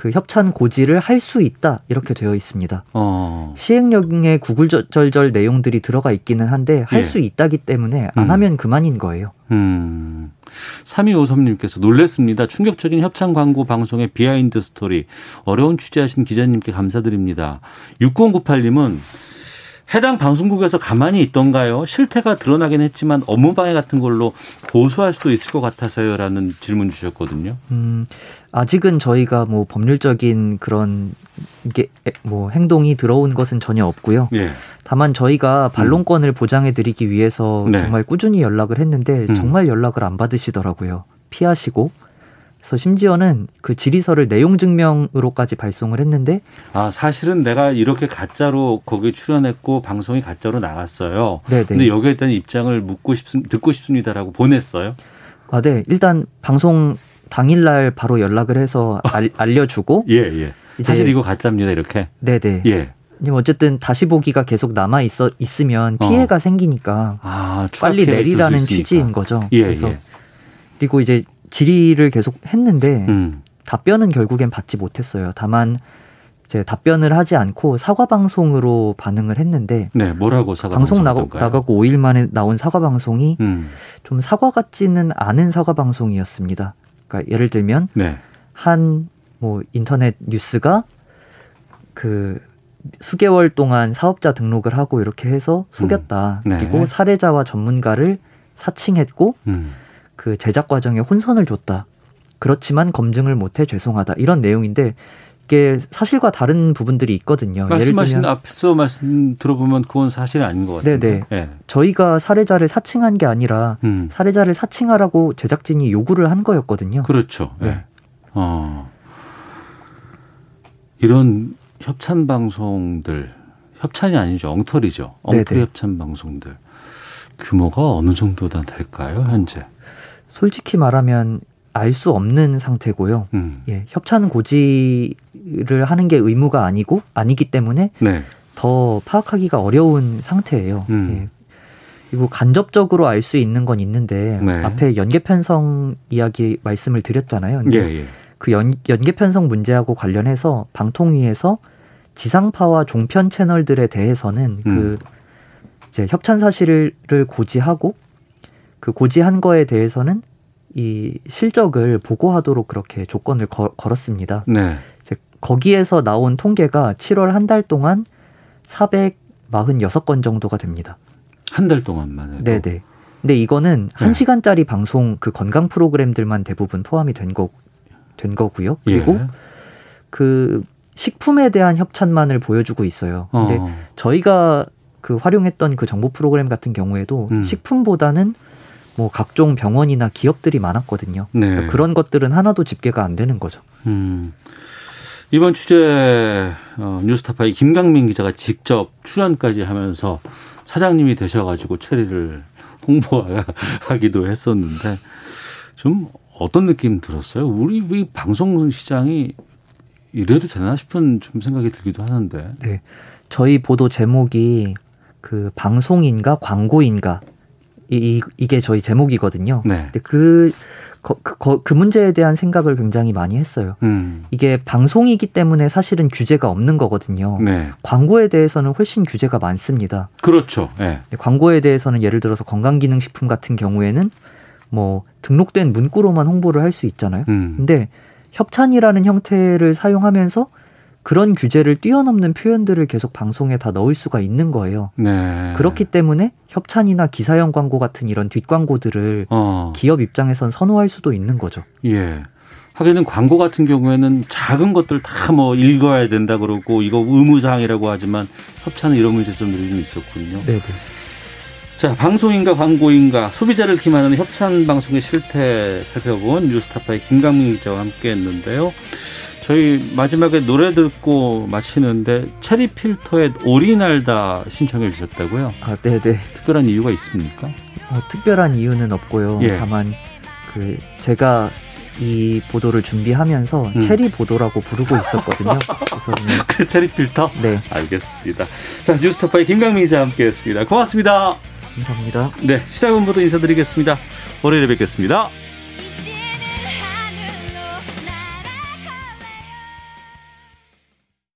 그 협찬 고지를 할 수 있다 이렇게 되어 있습니다. 어. 시행령에 구글절절 내용들이 들어가 있기는 한데 할수 예. 있다기 때문에 안 음. 하면 그만인 거예요. 음. 3253님께서 놀랬습니다. 충격적인 협찬 광고 방송의 비하인드 스토리. 어려운 취재하신 기자님께 감사드립니다. 6098님은 해당 방송국에서 가만히 있던가요? 실태가 드러나긴 했지만 업무방해 같은 걸로 고소할 수도 있을 것 같아서요라는 질문 주셨거든요. 음, 아직은 저희가 뭐 법률적인 그런 이게 뭐 행동이 들어온 것은 전혀 없고요. 예. 다만 저희가 반론권을 음. 보장해 드리기 위해서 네. 정말 꾸준히 연락을 했는데 음. 정말 연락을 안 받으시더라고요. 피하시고 그래서 심지어는 그 질의서를 내용 증명으로까지 발송을 했는데 아 사실은 내가 이렇게 가짜로 거기 출연했고 방송이 가짜로 나갔어요. 네네. 근데 여기에 대한 입장을 묻고 싶 듣고 싶습니다라고 보냈어요. 아 네. 일단 방송 당일날 바로 연락을 해서 알, 알려주고 <laughs> 예 예. 사실 이거 가짜입니다 이렇게. 네네. 예. 어쨌든 다시 보기가 계속 남아 있어 있으면 피해가 어. 생기니까 아, 빨리 내리라는 취지인 거죠. 예, 그래서 예. 그리고 이제 질의를 계속 했는데 음. 답변은 결국엔 받지 못했어요. 다만 이제 답변을 하지 않고 사과 방송으로 반응을 했는데 네, 뭐라고 사과 방송 나가, 나가고 5일 만에 나온 사과 방송이 음. 좀 사과 같지는 않은 사과 방송이었습니다. 그러니까 예를 들면 네. 한뭐 인터넷 뉴스가 그 수개월 동안 사업자 등록을 하고 이렇게 해서 속였다. 음. 네. 그리고 사례자와 전문가를 사칭했고 음. 그 제작 과정에 혼선을 줬다. 그렇지만 검증을 못해 죄송하다. 이런 내용인데 이게 사실과 다른 부분들이 있거든요. 말씀하신 예를 들면 앞서 말씀 들어보면 그건 사실이 아닌 것 같아요. 네네. 네. 저희가 사례자를 사칭한 게 아니라 음. 사례자를 사칭하라고 제작진이 요구를 한 거였거든요. 그렇죠. 네. 네. 어. 이런 협찬 방송들 협찬이 아니죠 엉터리죠 엉터리 네네. 협찬 방송들 규모가 어느 정도나 될까요 현재? 솔직히 말하면 알 수 없는 상태고요. 음. 예, 협찬 고지를 하는 게 의무가 아니고 아니기 때문에 네. 더 파악하기가 어려운 상태예요. 음. 예. 그리고 간접적으로 알 수 있는 건 있는데 네. 앞에 연계 편성 이야기 말씀을 드렸잖아요. 예, 예. 그 연, 연계 편성 문제하고 관련해서 방통위에서 지상파와 종편 채널들에 대해서는 그 음. 그 이제 협찬 사실을 고지하고 그 고지한 거에 대해서는 이 실적을 보고하도록 그렇게 조건을 걸, 걸었습니다. 네. 이제 거기에서 나온 통계가 7월 한 달 동안 446건 정도가 됩니다. 한 달 동안만 해도. 네네. 근데 이거는 네. 1시간짜리 방송 그 건강 프로그램들만 대부분 포함이 된 거, 된 거고요. 그리고 예. 그 식품에 대한 협찬만을 보여주고 있어요. 근데 어. 저희가 그 활용했던 그 정보 프로그램 같은 경우에도 음. 식품보다는 뭐 각종 병원이나 기업들이 많았거든요. 네. 그러니까 그런 것들은 하나도 집계가 안 되는 거죠. 음. 이번 취재 어, 뉴스타파의 김강민 기자가 직접 출연까지 하면서 사장님이 되셔가지고 체리를 <laughs> 홍보하기도 했었는데 좀 어떤 느낌 들었어요? 우리 이 방송 시장이 이래도 되나 싶은 좀 생각이 들기도 하는데. 네. 저희 보도 제목이 그 방송인가 광고인가 이, 이게 저희 제목이거든요. 네. 근데 그, 그, 그, 그 문제에 대한 생각을 굉장히 많이 했어요. 음. 이게 방송이기 때문에 사실은 규제가 없는 거거든요. 네. 광고에 대해서는 훨씬 규제가 많습니다. 그렇죠. 네. 광고에 대해서는 예를 들어서 건강기능식품 같은 경우에는 뭐 등록된 문구로만 홍보를 할 수 있잖아요. 음. 근데 협찬이라는 형태를 사용하면서 그런 규제를 뛰어넘는 표현들을 계속 방송에 다 넣을 수가 있는 거예요. 네. 그렇기 때문에 협찬이나 기사형 광고 같은 이런 뒷광고들을 어. 기업 입장에선 선호할 수도 있는 거죠. 예. 하기는 광고 같은 경우에는 작은 것들 다 뭐 읽어야 된다 그러고 이거 의무사항이라고 하지만 협찬은 이런 문제점들이 좀 있었군요. 네. 자, 방송인가 광고인가 소비자를 기만하는 협찬 방송의 실태 살펴본 뉴스타파의 김강민 기자와 함께 했는데요. 저희 마지막에 노래 듣고 마치는데 체리 필터의 오리 날다 신청해 주셨다고요? 아, 네, 네. 특별한 이유가 있습니까? 어, 특별한 이유는 없고요. 예. 다만 그 제가 이 보도를 준비하면서 음. 체리 보도라고 부르고 있었거든요. 그래서 <laughs> 그 체리 필터? 네. 알겠습니다. 자, 뉴스타파의 김강민 기자 함께 했습니다. 고맙습니다. 감사합니다. 네, 시사본부도 인사드리겠습니다. 월요일에 뵙겠습니다.